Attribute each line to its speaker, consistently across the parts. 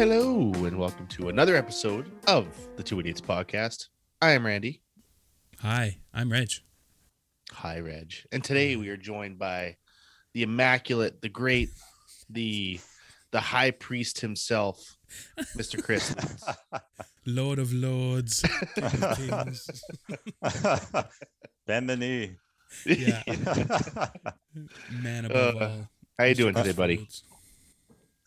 Speaker 1: Hello, and welcome to another episode of the Two Idiots podcast. I am Randy.
Speaker 2: Hi, I'm Reg.
Speaker 1: Hi, Reg. And today we are joined by the immaculate, the great, the the high priest himself, Mr. Chris.
Speaker 2: Lord of Lords. King of Kings.
Speaker 3: Bend the knee.
Speaker 2: Yeah. Man above
Speaker 1: Uh,
Speaker 2: all.
Speaker 1: How you doing today, buddy?
Speaker 2: Crossroads.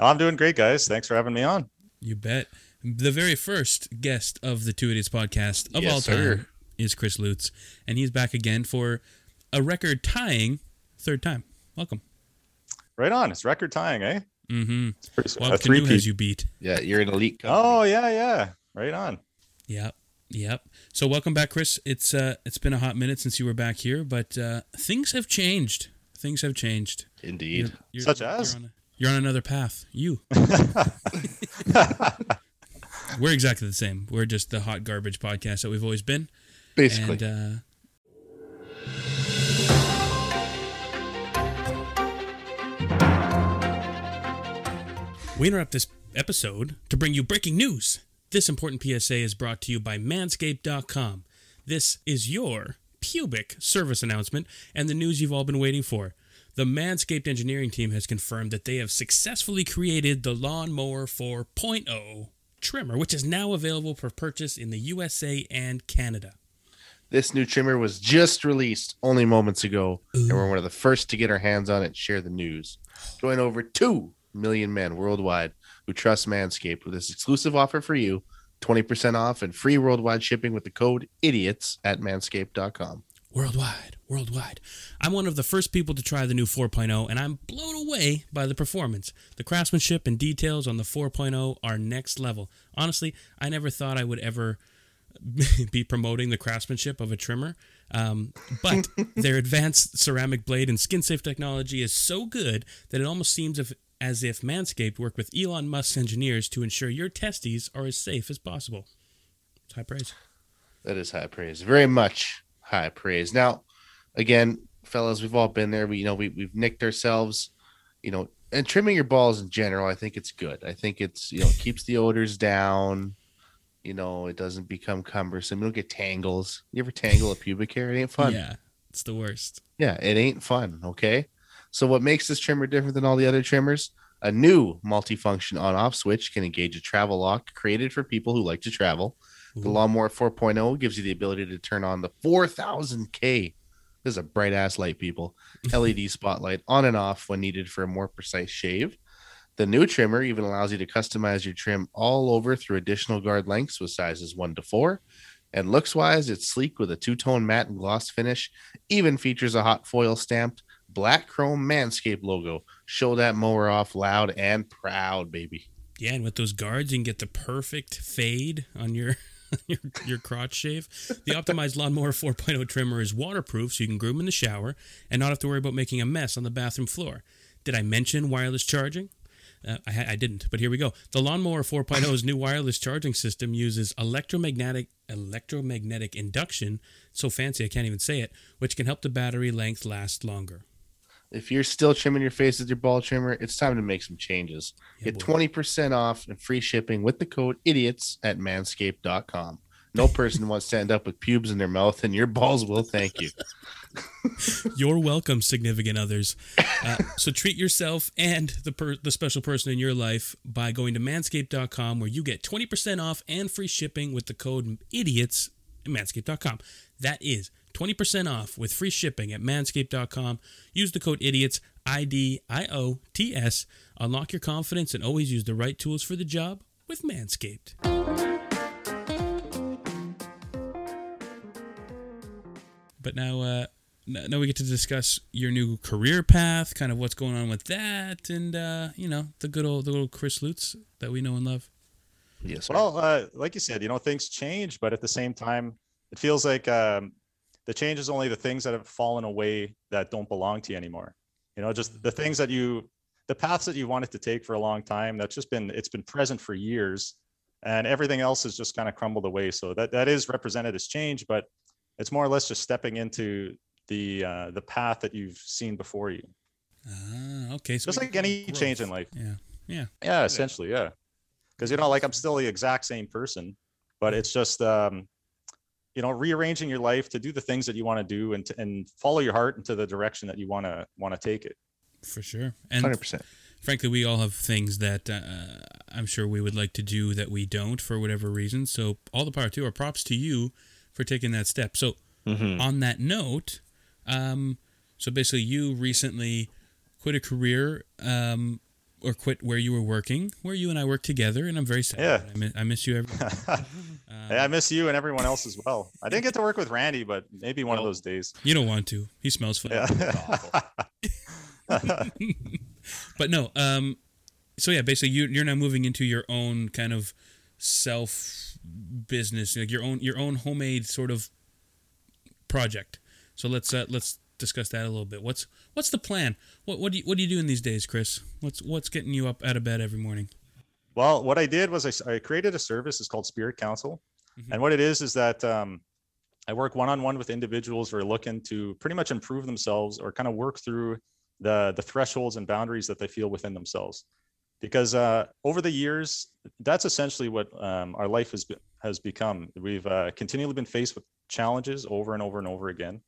Speaker 3: I'm doing great, guys. Thanks for having me on.
Speaker 2: You bet. The very first guest of the Two Idiots podcast of
Speaker 1: Yes,
Speaker 2: all time
Speaker 1: sir.
Speaker 2: is Chris Lutz, and he's back again for a record tying third time. Welcome.
Speaker 3: Right on. It's record tying, eh?
Speaker 2: Mm-hmm.
Speaker 3: Pretty.
Speaker 2: Well,
Speaker 3: A
Speaker 2: Canoe
Speaker 3: three-peat.
Speaker 2: has you beat.
Speaker 1: Yeah, you're an elite. Company.
Speaker 3: Oh yeah, yeah. Right on.
Speaker 2: Yep. Yep. So welcome back, Chris. It's uh it's been a hot minute since you were back here, but uh things have changed. Things have changed.
Speaker 1: indeed.
Speaker 2: You're- you're-
Speaker 3: Such as?
Speaker 2: You're on, a- you're on another path. You. We're exactly the same. We're just the hot garbage podcast that we've always been.
Speaker 1: Basically,
Speaker 2: And uh, we interrupt this episode to bring you breaking news. This important PSA is brought to you by Manscaped.com. This is your pubic service announcement and the news you've all been waiting for. The Manscaped engineering team has confirmed that they have successfully created the Lawnmower 4.0 trimmer, which is now available for purchase in the USA and Canada.
Speaker 1: this new trimmer was just released only moments ago, and we're one of the first to get our hands on it and share the news. Join over 2 million men worldwide who trust Manscaped with this exclusive offer for you 20% off and free worldwide shipping with the code IDIOTS at manscaped.com.
Speaker 2: worldwide, worldwide. I'm one of the first people to try the new 4.0, and I'm blown away by the performance. The craftsmanship and details on the 4.0 are next level. Honestly, I never thought I would ever be promoting the craftsmanship of a trimmer. Um, but their advanced ceramic blade and skin safe technology is so good that it almost seems if, as if Manscaped worked with Elon Musk's engineers to ensure your testes are as safe as possible. It's high praise.
Speaker 1: That is high praise. Very much high praise. Now, again, fellas, we've all been there. We you know we we've nicked ourselves, you know, and trimming your balls in general, I think it's good. I think it's you know, keeps the odors down. You know, it doesn't become cumbersome. You don't get tangles. You ever tangle a pubic hair? It ain't fun.
Speaker 2: Yeah, it's the worst.
Speaker 1: Yeah, it ain't fun. Okay. So, what makes this trimmer different than all the other trimmers? A new multifunction on off switch can engage a travel lock created for people who like to travel. The Lawnmower 4.0 gives you the ability to turn on the 4000K. This is a bright ass light, people. LED spotlight on and off when needed for a more precise shave. The new trimmer even allows you to customize your trim all over through additional guard lengths with sizes 1 to 4. And looks wise, it's sleek with a two tone matte and gloss finish. Even features a hot foil stamped black chrome Manscaped logo. Show that mower off loud and proud, baby.
Speaker 2: Yeah, and with those guards, you can get the perfect fade on your your, your crotch shave. The optimized lawnmower 4.0 trimmer is waterproof, so you can groom in the shower and not have to worry about making a mess on the bathroom floor. Did I mention wireless charging? Uh, I, I didn't, but here we go. The Lawnmower 4.0's new wireless charging system uses electromagnetic electromagnetic induction, so fancy I can't even say it, which can help the battery length last longer.
Speaker 1: If you're still trimming your face with your ball trimmer, it's time to make some changes.
Speaker 2: Yeah,
Speaker 1: Get
Speaker 2: boy.
Speaker 1: 20% off and free shipping with the code idiots at manscaped.com. No person wants to end up with pubes in their mouth, and your balls will thank you.
Speaker 2: You're welcome, significant others. Uh, so treat yourself and the per- the special person in your life by going to manscaped.com where you get 20% off and free shipping with the code IDIOTS at manscaped.com. That is 20% off with free shipping at manscaped.com. Use the code IDIOTS, I D I O T S. Unlock your confidence and always use the right tools for the job with Manscaped. But now, uh, now we get to discuss your new career path, kind of what's going on with that, and uh, you know the good old the little Chris Lutz that we know and love.
Speaker 1: Yes, sir.
Speaker 3: Well, uh, like you said, you know, things change, but at the same time, it feels like um, the change is only the things that have fallen away that don't belong to you anymore. You know, just the things that you, the paths that you wanted to take for a long time. That's just been it's been present for years, and everything else has just kind of crumbled away. So that that is represented as change, but it's more or less just stepping into the uh, the path that you've seen before you.
Speaker 2: Ah, okay. So
Speaker 3: Just like any
Speaker 2: growth.
Speaker 3: change in life.
Speaker 2: Yeah, yeah.
Speaker 3: Yeah, essentially, yeah. because you know like i'm still the exact same person but it's just um you know rearranging your life to do the things that you want to do and to, and follow your heart into the direction that you want to want to take it
Speaker 2: for sure and
Speaker 1: 100%.
Speaker 2: frankly we all have things that uh, i'm sure we would like to do that we don't for whatever reason so all the power to or props to you for taking that step so
Speaker 4: Mhm.
Speaker 2: on that note um so basically you recently quit a career um or quit where you were working where you and i worked together and i'm very sad
Speaker 3: Yeah.
Speaker 2: i miss, I miss you every
Speaker 3: Hey, i miss you and everyone else as well. I didn't get to work with randy but maybe one of those days.
Speaker 2: you don't want to. He smells funny.
Speaker 3: Yeah.
Speaker 2: But no um so yeah basically you, you're now moving into your own kind of self business like your own your own homemade sort of project. So let's uh, let's discuss that a little bit. What's what's the plan? What what do you what are you doing these days chris? What's what's getting you up out of bed every morning?
Speaker 3: Well, what I did was I created a service. It's called Spirit Council, and what it is is that um, I work one on one with individuals who are looking to pretty much improve themselves or kind of work through the the thresholds and boundaries that they feel within themselves. Because uh, over the years, that's essentially what um, our life has be- has become. We've uh, continually been faced with challenges over and over and over again,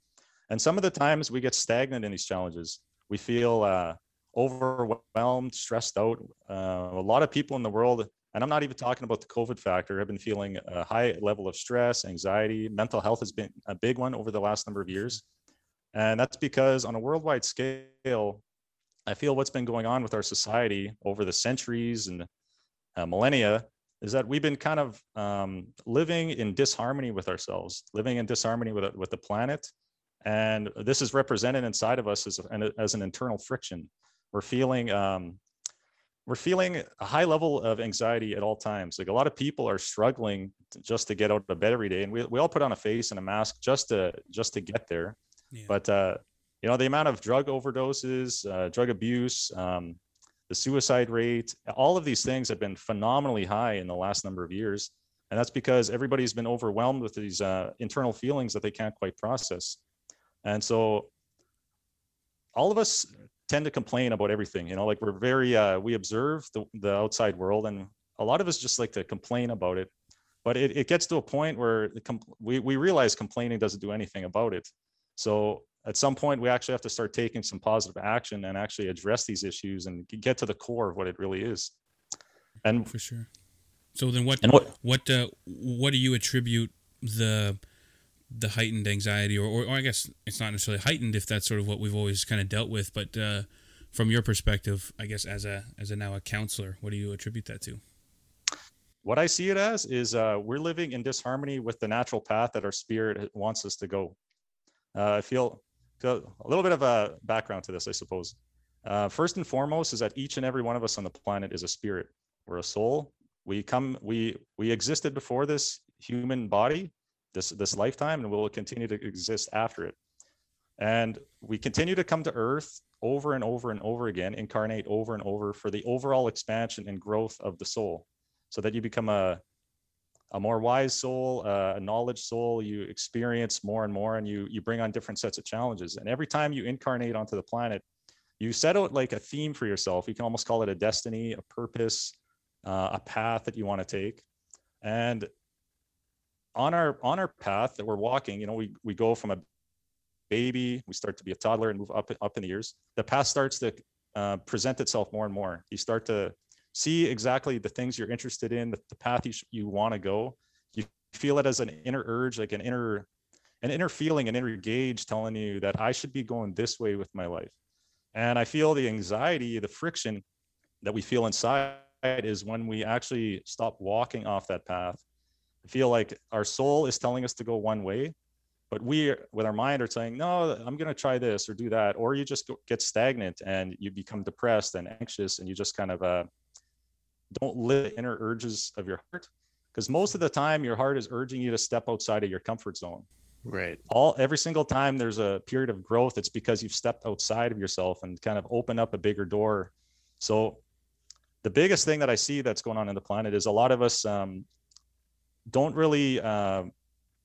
Speaker 3: and some of the times we get stagnant in these challenges. We feel uh, overwhelmed, stressed out. Uh, a lot of people in the world, and I'm not even talking about the COVID factor, have been feeling a high level of stress, anxiety. Mental health has been a big one over the last number of years. And that's because on a worldwide scale, I feel what's been going on with our society over the centuries and uh, millennia is that we've been kind of um, living in disharmony with ourselves, living in disharmony with, with the planet. And this is represented inside of us as, an- as an internal friction. We're feeling um, we're feeling a high level of anxiety at all times. Like a lot of people are struggling to, just to get out of bed every day. And we, we all put on a face and a mask just to just to get there.
Speaker 2: Yeah.
Speaker 3: but uh, you know the amount of drug overdoses uh, drug abuse um, the suicide rate all of these things have been phenomenally high in the last number of years. And that's because everybody's been overwhelmed with these uh, internal feelings that they can't quite process and so all of us tend to complain about everything you know like we're very uh we observe the, the outside world and a lot of us just like to complain about it. But it, it gets to a point where the com- we, we realize complaining doesn't do anything about it. So at some point we actually have to start taking some positive action and actually address these issues and get to the core of what it really is. And
Speaker 2: for sure. So then what
Speaker 3: what
Speaker 2: what uh, what do you attribute the the heightened anxiety or, or, or i guess it's not necessarily heightened if that's sort of what we've always kind of dealt with but uh, from your perspective i guess as a as a now a counselor what do you attribute that to
Speaker 3: what I see it as is uh, we're living in disharmony with the natural path that our spirit wants us to go. Uh, I feel, feel a little bit of a background to this, I suppose. Uh, first and foremost is that each and every one of us on the planet is a spirit. We're a soul. We come, we we existed before this human body, this this lifetime, and we'll continue to exist after it. And we continue to come to Earth over and over and over again, incarnate over and over for the overall expansion and growth of the soul so that you become a a more wise soul, a knowledge soul. You experience more and more, and you you bring on different sets of challenges. And every time you incarnate onto the planet, you set out like a theme for yourself. You can almost call it a destiny, a purpose, uh, a path that you want to take. And on our on our path that we're walking, you know, we we go from a baby, we start to be a toddler and move up up in the years. The path starts to uh, present itself more and more. You start to see exactly the things you're interested in, the, the path you, sh- you want to go. You feel it as an inner urge, like an inner, an inner feeling, an inner gauge telling you that I should be going this way with my life. And I feel the anxiety, the friction that we feel inside is when we actually stop walking off that path. I feel like our soul is telling us to go one way, but we with our mind are saying, no, I'm going to try this or do that. Or you just get stagnant and you become depressed and anxious and you just kind of, uh, don't live the inner urges of your heart because most of the time your heart is urging you to step outside of your comfort zone
Speaker 1: Right.
Speaker 3: all every single time there's a period of growth it's because you've stepped outside of yourself and kind of open up a bigger door so the biggest thing that i see that's going on in the planet is a lot of us um, don't really uh,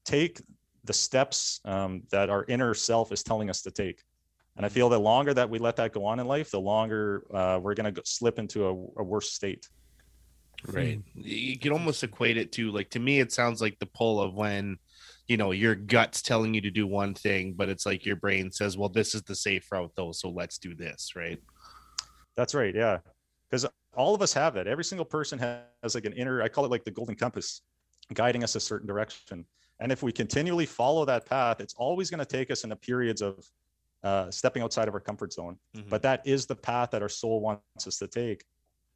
Speaker 3: take the steps um, that our inner self is telling us to take and i feel the longer that we let that go on in life the longer uh, we're going to slip into a, a worse state
Speaker 1: Right. You can almost equate it to like to me it sounds like the pull of when you know your gut's telling you to do one thing, but it's like your brain says, Well, this is the safe route though, so let's do this, right?
Speaker 3: That's right, yeah. Because all of us have that. Every single person has like an inner, I call it like the golden compass, guiding us a certain direction. And if we continually follow that path, it's always going to take us into periods of uh, stepping outside of our comfort zone. Mm-hmm. But that is the path that our soul wants us to take.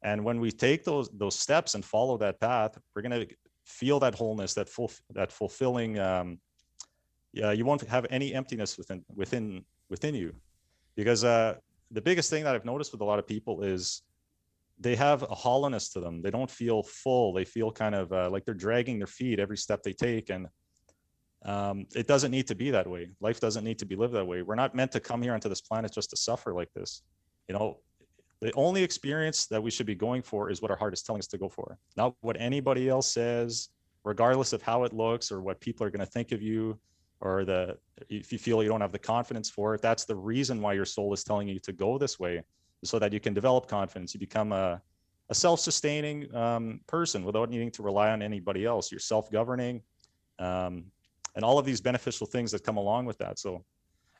Speaker 3: And when we take those those steps and follow that path, we're going to feel that wholeness, that full that fulfilling. Um, yeah, you won't have any emptiness within within within you, because uh, the biggest thing that I've noticed with a lot of people is they have a hollowness to them. They don't feel full. They feel kind of uh, like they're dragging their feet every step they take, and um, it doesn't need to be that way. Life doesn't need to be lived that way. We're not meant to come here onto this planet just to suffer like this. You know, the only experience that we should be going for is what our heart is telling us to go for, not what anybody else says, regardless of how it looks or what people are going to think of you, or the if you feel you don't have the confidence for it. That's the reason why your soul is telling you to go this way, so that you can develop confidence. You become a a self-sustaining um, person without needing to rely on anybody else. You're self-governing. Um, and all of these beneficial things that come along with that. So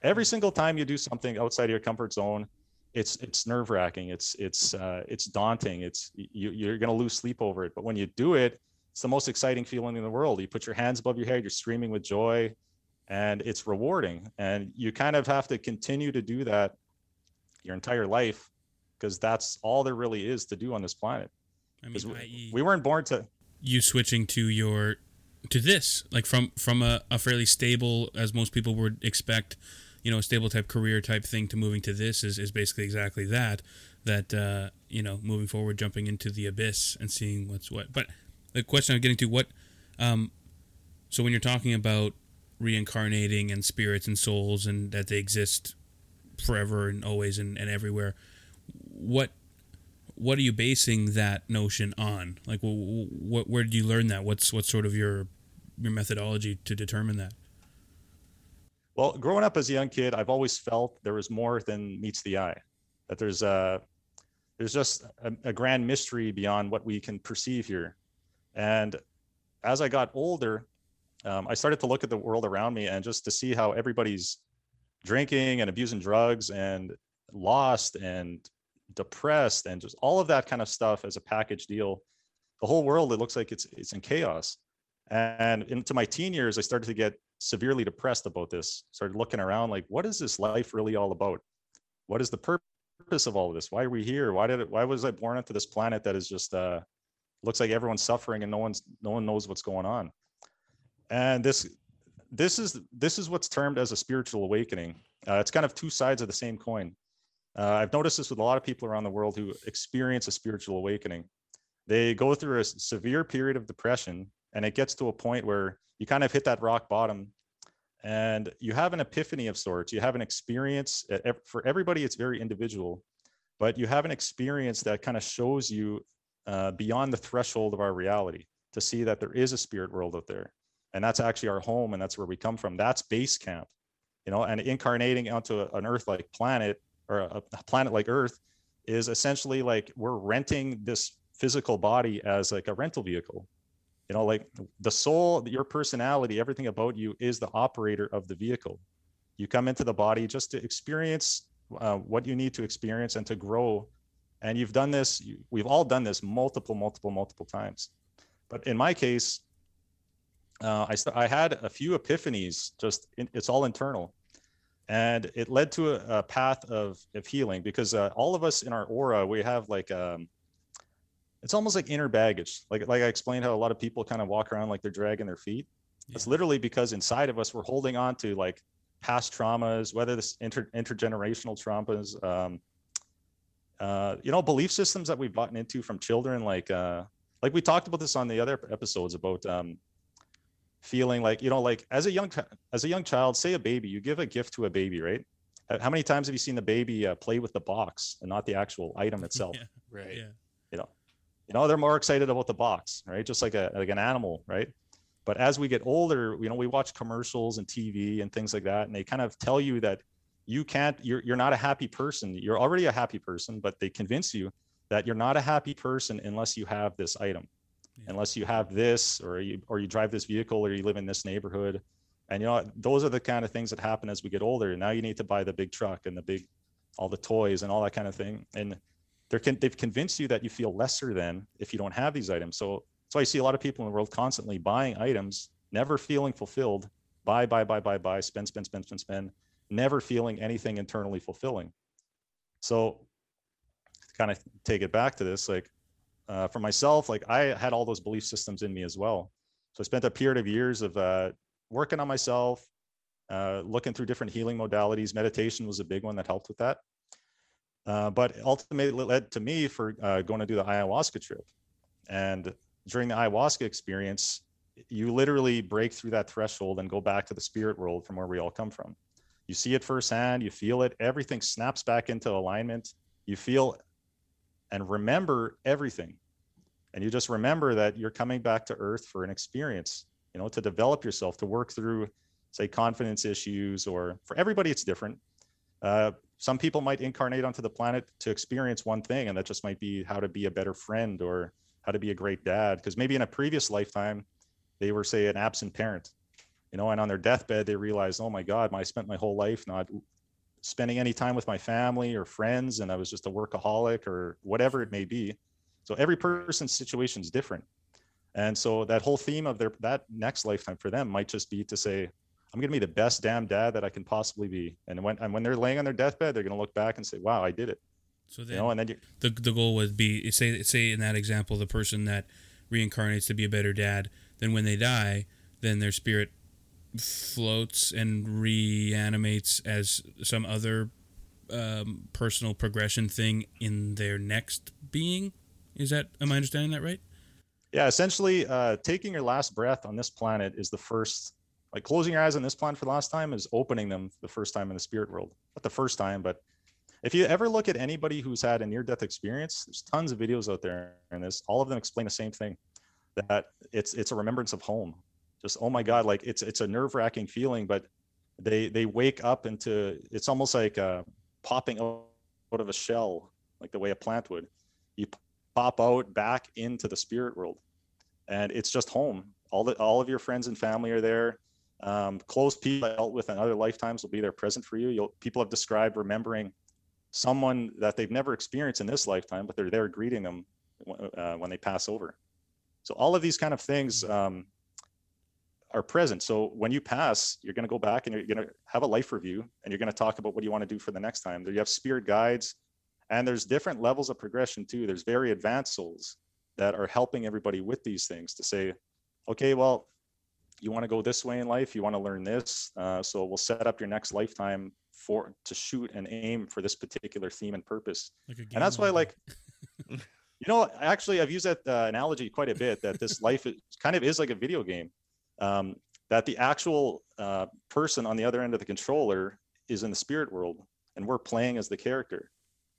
Speaker 3: every single time you do something outside of your comfort zone, it's it's nerve wracking. It's it's uh, it's daunting. It's you, you're going to lose sleep over it. But when you do it, it's the most exciting feeling in the world. You put your hands above your head, you're screaming with joy, and it's rewarding. And you kind of have to continue to do that your entire life because that's all there really is to do on this planet. I mean, we, we weren't born to
Speaker 2: you switching to your to this like from from a, a fairly stable as most people would expect you know a stable type career type thing to moving to this is, is basically exactly that that uh, you know moving forward jumping into the abyss and seeing what's what but the question i'm getting to what um, so when you're talking about reincarnating and spirits and souls and that they exist forever and always and, and everywhere what what are you basing that notion on like what where did you learn that what's what's sort of your your methodology to determine that?
Speaker 3: Well, growing up as a young kid, I've always felt there was more than meets the eye. That there's a there's just a, a grand mystery beyond what we can perceive here. And as I got older, um, I started to look at the world around me and just to see how everybody's drinking and abusing drugs and lost and depressed and just all of that kind of stuff as a package deal. The whole world, it looks like it's it's in chaos. And into my teen years, I started to get severely depressed about this. Started looking around like, what is this life really all about? What is the purpose of all of this? Why are we here? Why did it, why was I born onto this planet that is just uh looks like everyone's suffering and no one's no one knows what's going on? And this this is this is what's termed as a spiritual awakening. Uh, it's kind of two sides of the same coin. Uh, I've noticed this with a lot of people around the world who experience a spiritual awakening. They go through a severe period of depression and it gets to a point where you kind of hit that rock bottom and you have an epiphany of sorts you have an experience for everybody it's very individual but you have an experience that kind of shows you uh, beyond the threshold of our reality to see that there is a spirit world out there and that's actually our home and that's where we come from. That's base camp you know and incarnating onto an earth like planet or a, a planet like earth is essentially like we're renting this physical body as like a rental vehicle. You know like the soul your personality everything about you is the operator of the vehicle. You come into the body just to experience uh, what you need to experience and to grow. And you've done this you, we've all done this multiple multiple multiple times. But in my case uh, I, st- I had a few epiphanies just in, it's all internal and it led to a, a path of, of healing because uh, all of us in our aura we have like um, it's almost like inner baggage. Like like I explained how a lot of people kind of walk around like they're dragging their feet. Yeah. It's literally because inside of us we're holding on to like past traumas, whether this inter, intergenerational traumas, um, uh, you know, belief systems that we've gotten into from children, like uh, like we talked about this on the other episodes about um, feeling like you know, like as a young as a young child, say a baby, you give a gift to a baby, right? How many times have you seen the baby uh, play with the box and not the actual item itself?
Speaker 2: yeah, right. Yeah.
Speaker 3: You know, you know they're more excited about the box right just like a like an animal right but as we get older you know we watch commercials and tv and things like that and they kind of tell you that you can't you're, you're not a happy person you're already a happy person but they convince you that you're not a happy person unless you have this item
Speaker 2: Yeah.
Speaker 3: unless you have this or you or you drive this vehicle or you live in this neighborhood. And you know those are the kind of things that happen as we get older. Now you need to buy the big truck and the big all the toys and all that kind of thing. And they're con- they've convinced you that you feel lesser than if you don't have these items. So that's why see a lot of people in the world constantly buying items never feeling fulfilled. Buy buy buy buy buy spend spend spend spend spend never feeling anything internally fulfilling. So kind of take it back to this like uh, for myself like i had all those belief systems in me as well. So i spent a period of years of uh, working on myself uh, looking through different healing modalities. Meditation was a big one that helped with that. Uh, but ultimately led to me for uh, going to do the ayahuasca trip. And during the ayahuasca experience you literally break through that threshold and go back to the spirit world from where we all come from. You see it firsthand you feel it everything snaps back into alignment. You feel and remember everything. And you just remember that you're coming back to earth for an experience you know to develop yourself to work through say confidence issues or for everybody it's different. Uh, some people might incarnate onto the planet to experience one thing and that just might be how to be a better friend or how to be a great dad because maybe in a previous lifetime they were say an absent parent you know and on their deathbed they realized oh my god i spent my whole life not spending any time with my family or friends and i was just a workaholic or whatever it may be. So every person's situation is different. And so that whole theme of their that next lifetime for them might just be to say i'm going to be the best damn dad that i can possibly be. And when and when they're laying on their deathbed they're going to look back and say wow i did it.
Speaker 2: So
Speaker 3: you know and then you,
Speaker 2: the the goal would be say say in that example the person that reincarnates to be a better dad then when they die then their spirit floats and reanimates as some other um, personal progression thing in their next being. Is that am i understanding that right?
Speaker 3: Yeah essentially uh, taking your last breath on this planet is the first like closing your eyes on this planet for the last time is opening them the first time in the spirit world. Not the first time but if you ever look at anybody who's had a near death experience there's tons of videos out there and this. All of them explain the same thing that it's it's a remembrance of home just oh my god like it's it's a nerve-wracking feeling but they they wake up into it's almost like uh, popping out of a shell like the way a plant would. You pop out back into the spirit world and it's just home. All the all of your friends and family are there. Um, close people dealt with in other lifetimes will be there present for you. You'll, people have described remembering someone that they've never experienced in this lifetime but they're there greeting them uh, when they pass over. So all of these kind of things um, are present. So when you pass, you're going to go back and you're going to have a life review and you're going to talk about what you want to do for the next time. There you have spirit guides and there's different levels of progression too. There's very advanced souls that are helping everybody with these things to say, okay, well, you want to go this way in life. You want to learn this. Uh, so we'll set up your next lifetime for to shoot and aim for this particular theme and purpose.
Speaker 2: like
Speaker 3: And that's why, like, you know, actually, I've used that uh, analogy quite a bit. That this life is, kind of is like a video game. Um, that the actual uh, person on the other end of the controller is in the spirit world, and we're playing as the character.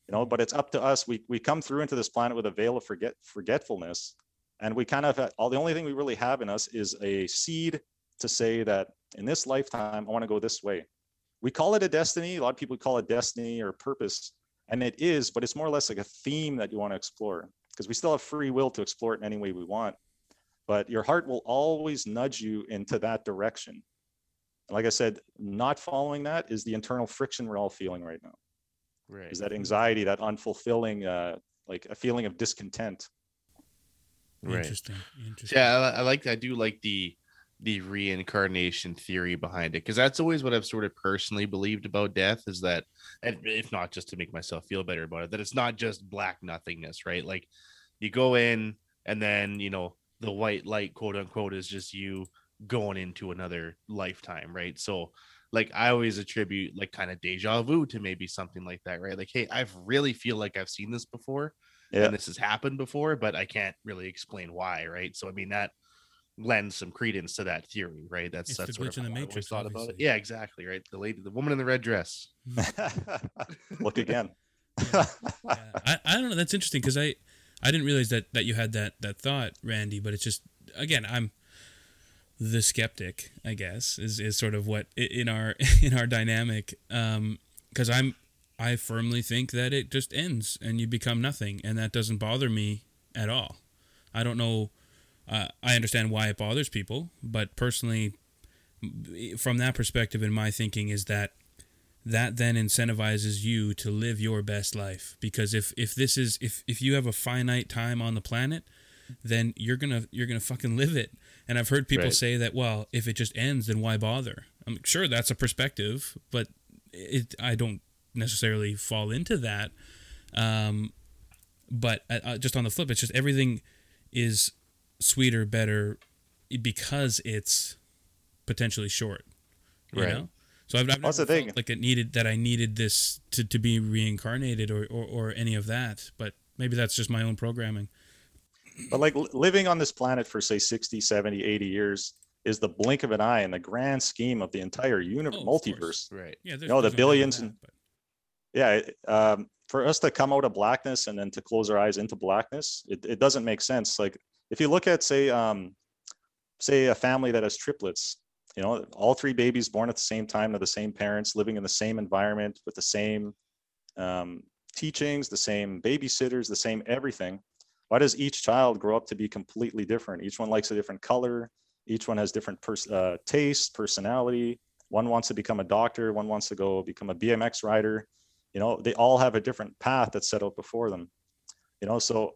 Speaker 3: You know, but it's up to us. We we come through into this planet with a veil of forget forgetfulness, and we kind of all the only thing we really have in us is a seed to say that in this lifetime I want to go this way. We call it a destiny. A lot of people call it destiny or purpose, and it is, but it's more or less like a theme that you want to explore because we still have free will to explore it in any way we want. But your heart will always nudge you into that direction. Like I said, not following that is the internal friction we're all feeling right now.
Speaker 1: Right.
Speaker 3: Is that anxiety, that unfulfilling, uh, like a feeling of discontent.
Speaker 1: Right.
Speaker 2: interesting interesting
Speaker 1: Yeah, I, I like. I do like the the reincarnation theory behind it because that's always what I've sort of personally believed about death is that, and if not just to make myself feel better about it, that it's not just black nothingness, right? Like you go in and then you know the white light, quote unquote, is just you going into another lifetime, right? So like I always attribute like kind of deja vu to maybe something like that, right? Like, hey, I really feel like I've seen this before
Speaker 3: Yeah.
Speaker 1: and this has happened before, but I can't really explain why, right? So I mean that lends some credence to that theory, right? That's
Speaker 2: It's
Speaker 1: that's
Speaker 2: the
Speaker 1: sort
Speaker 2: glitch in the
Speaker 1: how I always
Speaker 2: Matrix,
Speaker 1: thought about it. Yeah, exactly, right. The lady, the woman in the red dress.
Speaker 3: Look again.
Speaker 2: yeah, I, I don't know. That's interesting because I I didn't realize that that you had that that thought, Randy. But it's just again, I'm the skeptic. I guess is is sort of what in our in our dynamic. Um, because I'm I firmly think that it just ends and you become nothing, and that doesn't bother me at all. I don't know. Uh, I understand why it bothers people, but personally, from that perspective, in my thinking, is that that then incentivizes you to live your best life. Because if if this is if if you have a finite time on the planet then you're gonna you're gonna fucking live it. And i've heard people
Speaker 3: Right.
Speaker 2: say that well if it just ends then why bother? I'm sure that's a perspective but it i don't necessarily fall into that. Um but uh, uh, just on the flip it's just everything is sweeter better because it's potentially short you
Speaker 1: Right.
Speaker 2: know so I've, I've never
Speaker 3: the
Speaker 2: felt
Speaker 3: thing.
Speaker 2: like it needed that I needed this to, to be reincarnated or, or, or any of that. But maybe that's just my own programming.
Speaker 3: But like living on this planet for say 60, 70, 80 years is the blink of an eye in the grand scheme of the entire universe,
Speaker 2: Oh, of course.
Speaker 3: multiverse.
Speaker 1: Right.
Speaker 2: Yeah, there's,
Speaker 3: No, the billions
Speaker 2: that,
Speaker 3: and-
Speaker 2: but-
Speaker 3: Yeah. Um, for us to come out of blackness and then to close our eyes into blackness, it, it doesn't make sense. Like if you look at say, um, say a family that has triplets, you know, all three babies born at the same time to the same parents, living in the same environment with the same um, teachings, the same babysitters, the same everything. Why does each child grow up to be completely different? Each one likes a different color. Each one has different pers- uh, taste, personality. One wants to become a doctor. One wants to go become a BMX rider. You know, they all have a different path that's set out before them. You know, so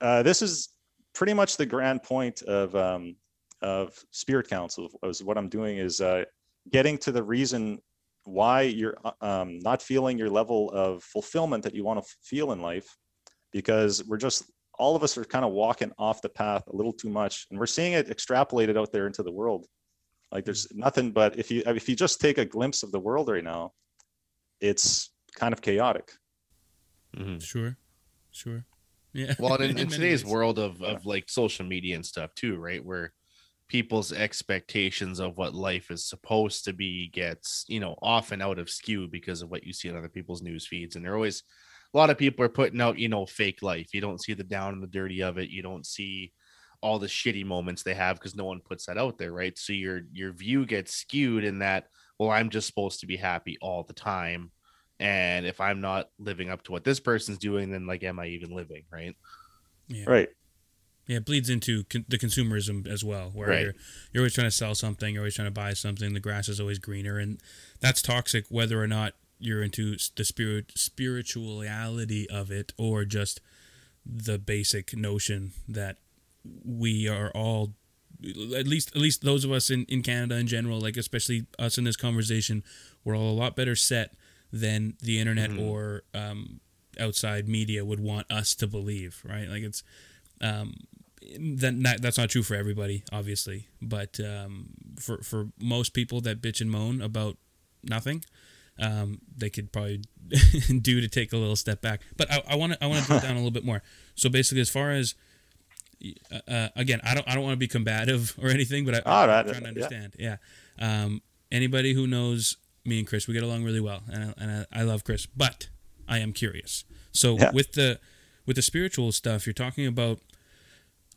Speaker 3: uh, this is pretty much the grand point of um, of Spirit Council. Was what I'm doing is uh, getting to the reason why you're uh, um, not feeling your level of fulfillment that you want to feel in life, because we're just all of us are kind of walking off the path a little too much, and we're seeing it extrapolated out there into the world. Like there's nothing but if you if you just take a glimpse of the world right now, it's kind of chaotic.
Speaker 1: Mhm.
Speaker 2: Sure, sure. Yeah.
Speaker 1: Well, in, in today's
Speaker 2: ways.
Speaker 1: world of, of like social media and stuff too, right? Where people's expectations of what life is supposed to be gets, you know, often out of skew because of what you see on other people's news feeds. And they're always a lot of people are putting out, you know, fake life. You don't see the down and the dirty of it. You don't see all the shitty moments they have because no one puts that out there, right? So your your view gets skewed in that, well, I'm just supposed to be happy all the time. And if I'm not living up to what this person's doing, then like, am I even living, right?
Speaker 2: Yeah.
Speaker 3: Right.
Speaker 2: Yeah, it bleeds into con- the consumerism as well, where
Speaker 1: Right.
Speaker 2: you're you're always trying to sell something, you're always trying to buy something. The grass is always greener, and that's toxic, whether or not you're into the spirit spirituality of it or just the basic notion that we are all at least at least those of us in, in Canada in general, like especially us in this conversation, we're all a lot better set than the internet
Speaker 1: Mhm.
Speaker 2: or um, outside media would want us to believe, right? Like it's um, then that, that's not true for everybody, obviously, but um, for for most people that bitch and moan about nothing, um, they could probably do to take a little step back. But I want to I want to drill down a little bit more. So basically, as far as uh, uh, again, I don't I don't want to be combative or anything, but I,
Speaker 3: All
Speaker 2: I'm trying to
Speaker 3: yeah.
Speaker 2: understand. Yeah. Um, anybody who knows me and Chris, we get along really well, and I, and I, I love Chris, but I am curious. So
Speaker 3: Yeah.
Speaker 2: with the with the spiritual stuff, you're talking about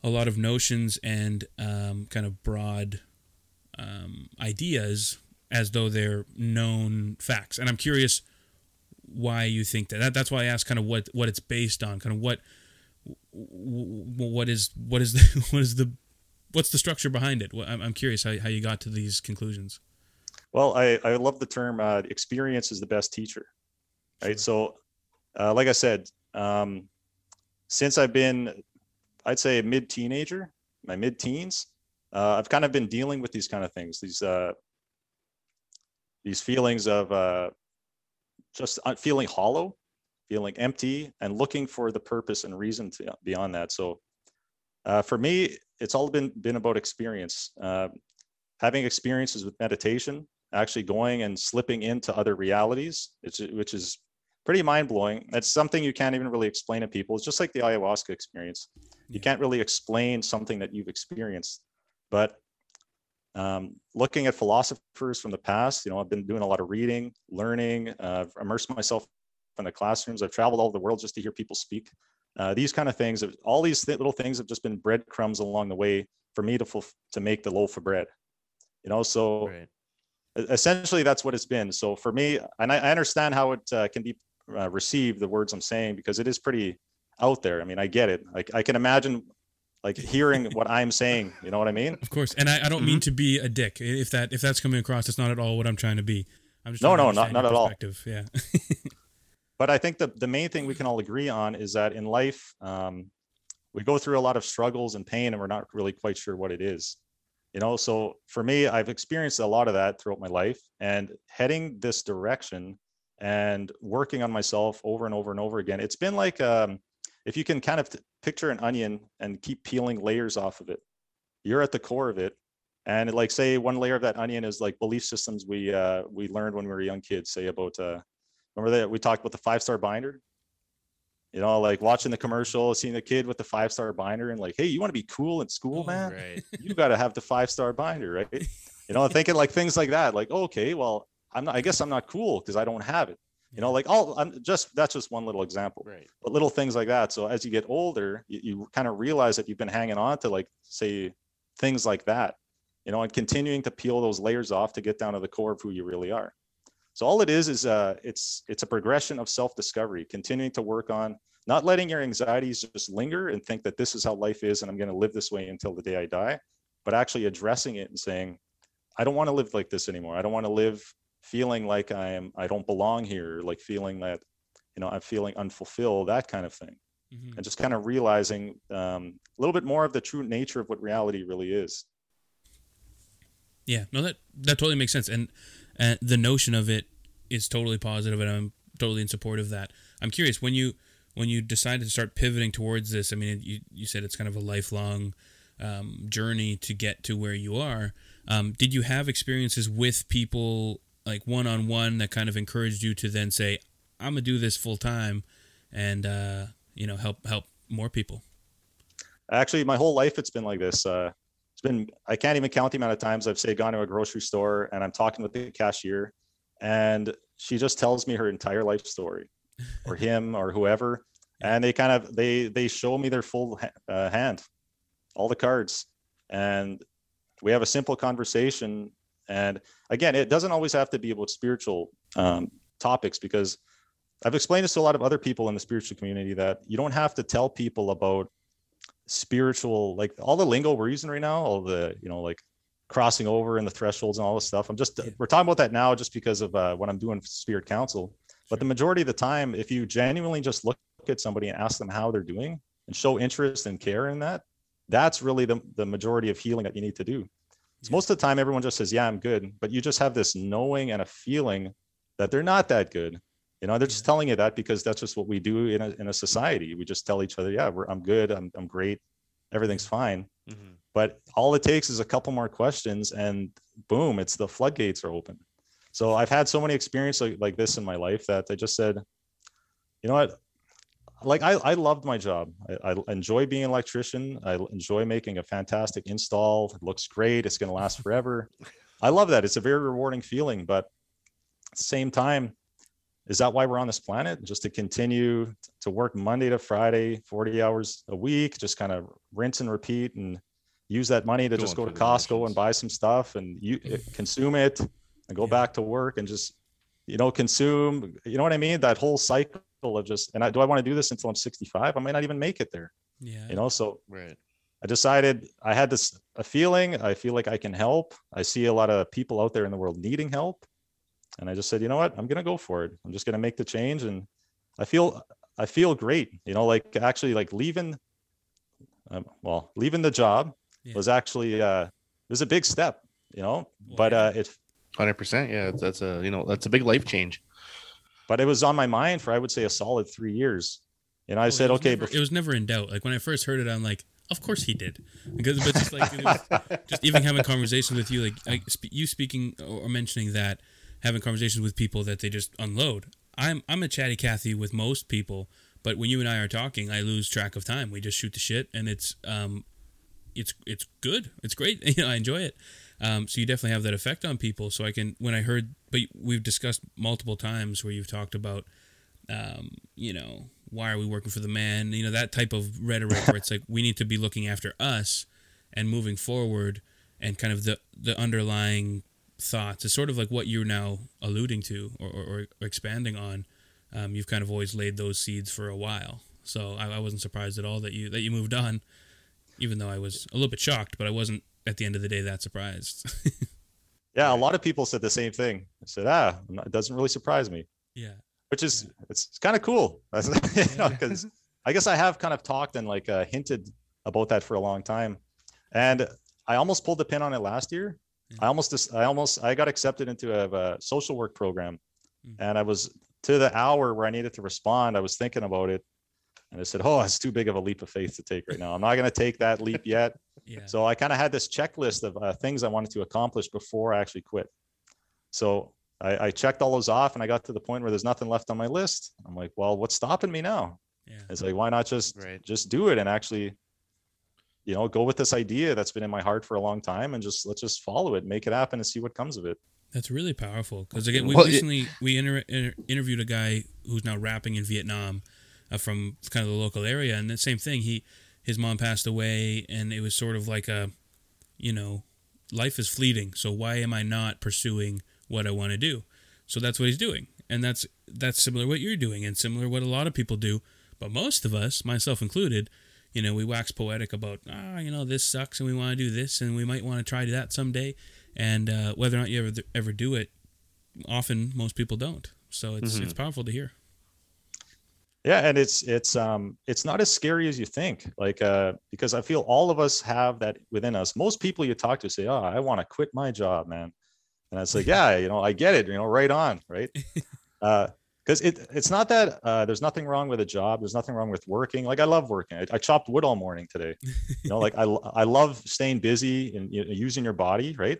Speaker 2: a lot of notions and um, kind of broad um, ideas as though they're known facts, and I'm curious why you think that. that. That's why I asked kind of what what it's based on, kind of what what is what is the what is the what's the structure behind it? What- I'm, I'm curious how, how you got to these conclusions.
Speaker 3: Well, I, I love the term uh, experience is the best teacher. Right.
Speaker 2: Sure.
Speaker 3: So, uh, like I said, um, since I've been, I'd say mid teenager, my mid teens, uh, I've kind of been dealing with these kind of things, these, uh, these feelings of uh, just uh, feeling hollow, feeling empty, and looking for the purpose and reason to, beyond that. So, uh, for me, it's all been been about experience. Uh, having experiences with meditation, actually going and slipping into other realities, which, which is pretty mind blowing. It's something you can't even really explain to people. It's just like the ayahuasca experience. You can't really explain something that you've experienced. But um, looking at philosophers from the past, you know, I've been doing a lot of reading, learning, uh, I've immersed myself in the classrooms. I've traveled all over the world just to hear people speak. Uh, these kind of things, all these th- little things have just been breadcrumbs along the way for me to fulf- to make the loaf of bread. You know, so
Speaker 1: Right.
Speaker 3: essentially that's what it's been. So for me, and I, I understand how it uh, can be uh, received, the words I'm saying, because it is pretty out there. I mean, I get it. Like I can imagine like hearing what I'm saying. You know what I mean?
Speaker 2: Of course. And I, I don't
Speaker 3: Mm-hmm.
Speaker 2: mean to be a dick. If that if that's coming across, it's not at all what I'm trying to be. I'm just
Speaker 3: No, no, not- not at all.
Speaker 2: Yeah.
Speaker 3: but I think the, the main thing we can all agree on is that in life, um, we go through a lot of struggles and pain and we're not really quite sure what it is. You know, so for me, I've experienced a lot of that throughout my life and heading this direction and working on myself over and over and over again. It's been like, um, if you can kind of t- picture an onion and keep peeling layers off of it, you're at the core of it. And like say one layer of that onion is like belief systems we uh, we learned when we were young kids, say about uh, remember that we talked about the five star binder you know like watching the commercial seeing the kid with the five star binder and like hey you want to be cool in school
Speaker 2: Oh,
Speaker 3: man
Speaker 1: Right.
Speaker 3: you got to have the five star binder right you know thinking like things like that like okay well i'm not i guess i'm not cool because i don't have it. You know like all i'm just that's just one little example.
Speaker 1: Right.
Speaker 3: but little things like that so as you get older you, you kind of realize that you've been hanging on to like say things like that you know and continuing to peel those layers off to get down to the core of who you really are. So all it is is uh it's it's a progression of self-discovery continuing to work on not letting your anxieties just linger and think that this is how life is and i'm going to live this way until the day i die but actually addressing it and saying i don't want to live like this anymore. I don't want to live feeling like i am i don't belong here like feeling that you know i'm feeling unfulfilled that kind of thing
Speaker 2: Mhm.
Speaker 3: and just kind of realizing um, a little bit more of the true nature of what reality really is
Speaker 2: Yeah, no, that that totally makes sense, and uh, the notion of it is totally positive, and I'm totally in support of that. I'm curious when you when you decided to start pivoting towards this. I mean, you you said it's kind of a lifelong um, journey to get to where you are. Um, did you have experiences with people like one on one that kind of encouraged you to then say, "I'm gonna do this full time," and uh, you know help help more people?
Speaker 3: actually my whole life it's been like this uh it's been i can't even count the amount of times i've say gone to a grocery store and i'm talking with the cashier and she just tells me her entire life story or him or whoever and they kind of they they show me their full ha- uh, hand all the cards and we have a simple conversation and again it doesn't always have to be about spiritual um, topics because i've explained this to a lot of other people in the spiritual community that you don't have to tell people about spiritual like all the lingo we're using right now all the you know like crossing over and the thresholds and all this stuff. I'm just
Speaker 2: Yeah.
Speaker 3: we're talking about that now just because of uh, what i'm doing for spirit council. But the majority of the time if you genuinely just look at somebody and ask them how they're doing and show interest and care in that that's really the, the majority of healing that you need to do so most of the time everyone just says yeah i'm good but you just have this knowing and a feeling that they're not that good. You know they're just telling you that because that's just what we do in a, in a society. We just tell each other yeah we're, i'm good I'm, I'm great everything's fine.
Speaker 1: Mhm.
Speaker 3: but all it takes is a couple more questions and boom it's the floodgates are open. So i've had so many experiences like, like this in my life that i just said you know what like i, I loved my job. I, I enjoy being an electrician. I enjoy making a fantastic install. It looks great. It's going to last forever. I love that. It's a very rewarding feeling but at the same time is that why we're on this planet? Just to continue to work monday to friday 40 hours a week just kind of rinse and repeat and use that money to just go to costco and buy some stuff and you eh, consume it and go
Speaker 2: Yeah.
Speaker 3: back to work and just you know consume you know what i mean? That whole cycle of just and I, do i want to do this until i'm 65 i might not even make it there
Speaker 2: Yeah,
Speaker 3: you know so
Speaker 1: Right.
Speaker 3: I decided I had this a feeling. I feel like I can help. I see a lot of people out there in the world needing help, and I just said, you know what, I'm gonna go for it. I'm just gonna make the change, and I feel I feel great. You know, like actually like leaving, um, well, leaving the job
Speaker 2: Yeah.
Speaker 3: was actually uh, it was a big step. You know,
Speaker 2: Well,
Speaker 3: but
Speaker 2: yeah.
Speaker 3: uh, it
Speaker 1: Hundred percent. Yeah, that's, that's a you know that's a big life change.
Speaker 3: But it was on my mind for I would say a solid three years. And I
Speaker 2: Oh,
Speaker 3: said, okay,
Speaker 2: never,
Speaker 3: bef-
Speaker 2: it was never in doubt. Like when I first heard it, I'm like, of course he did, because but just like was, just even having conversations with you, like I, you speaking or mentioning that, having conversations with people that they just unload. I'm I'm a chatty Cathy with most people, but when you and I are talking, I lose track of time. We just shoot the shit, and it's um, it's it's good. It's great. You know, I enjoy it. Um, so you definitely have that effect on people. So I can when I heard, but we've discussed multiple times where you've talked about um, you know, why are we working for the man? You know, that type of rhetoric where it's like we need to be looking after us and moving forward and kind of the the underlying thoughts is sort of like what you're now alluding to or, or, or expanding on. Um, you've kind of always laid those seeds for a while, so I, I wasn't surprised at all that you that you moved on, even though I was a little bit shocked, but I wasn't at the end of the day that surprised.
Speaker 3: Yeah, a lot of people said the same thing. I said, ah, not- it doesn't really surprise me,
Speaker 2: yeah,
Speaker 3: which is it's, it's kind of cool. Because I guess I have kind of talked and like uh, hinted about that for a long time, and I almost pulled the pin on it last year.
Speaker 2: Yeah.
Speaker 3: I almost just I almost I got accepted into a, a social work program,
Speaker 2: Mm.
Speaker 3: and I was to the hour where I needed to respond. I was thinking about it, and I said, "Oh, it's too big of a leap of faith to take right now. I'm not going to take that leap yet."
Speaker 2: yeah,
Speaker 3: So I kind of had this checklist of uh, things I wanted to accomplish before I actually quit. So I, I checked all those off and I got to the point where there's nothing left on my list. I'm like, well, what's stopping me now?
Speaker 2: yeah.
Speaker 3: It's like, why not just
Speaker 1: Right.
Speaker 3: just do it and actually, you know, go with this idea that's been in my heart for a long time and just let's just follow it, make it happen, and see what comes of it.
Speaker 2: That's really powerful because again, we
Speaker 1: Well, it-
Speaker 2: recently we inter- inter- interviewed a guy who's now rapping in Vietnam uh, from kind of the local area, and the same thing. He his mom passed away, and it was sort of like a, you know, life is fleeting. So why am I not pursuing what I want to do? So that's what he's doing, and that's that's similar what you're doing, and similar what a lot of people do. But most of us, myself included, you know, we wax poetic about ah, you know, this sucks, and we want to do this, and we might want to try that someday and uh, whether or not you ever ever do it, often most people don't. So it's
Speaker 1: Mhm.
Speaker 2: it's powerful to hear.
Speaker 3: Yeah, and it's it's um it's not as scary as you think. Like uh because I feel all of us have that within us. Most people you talk to say, "Oh, I want to quit my job, man." And it's like, "Yeah, you know, I get it, you know, right on, right?" uh because it it's not that uh there's nothing wrong with a job, there's nothing wrong with working. Like I love working. I, I chopped wood all morning today. You know, like i i love staying busy and you know, using your body, right?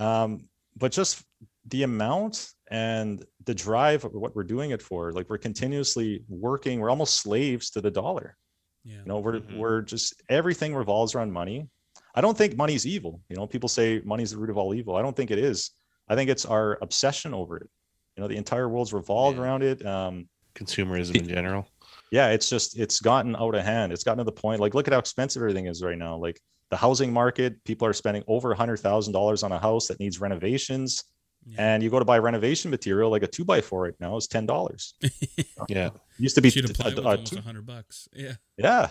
Speaker 3: Um but just the amount and the drive of what we're doing it for. Like we're continuously working we're almost slaves to the dollar.
Speaker 2: Yeah.
Speaker 3: you know we're
Speaker 1: Mhm.
Speaker 3: we're just everything revolves around money. I don't think money's evil. You know people say money's the root of all evil. I don't think it is. I think it's our obsession over it. You know the entire world's revolved
Speaker 1: Yeah.
Speaker 3: around it um
Speaker 1: Consumerism in general.
Speaker 3: yeah it's just it's gotten out of hand. It's gotten to the point like look at how expensive everything is right now. Like the housing market people are spending over a hundred thousand dollars on a house that needs renovations
Speaker 2: Yeah.
Speaker 3: and you go to buy renovation material like a two by four right now is ten dollars
Speaker 1: Yeah.
Speaker 3: used to be
Speaker 2: sheet
Speaker 3: t-
Speaker 2: plywood's
Speaker 3: a- a
Speaker 2: almost a hundred bucks. Yeah.
Speaker 3: yeah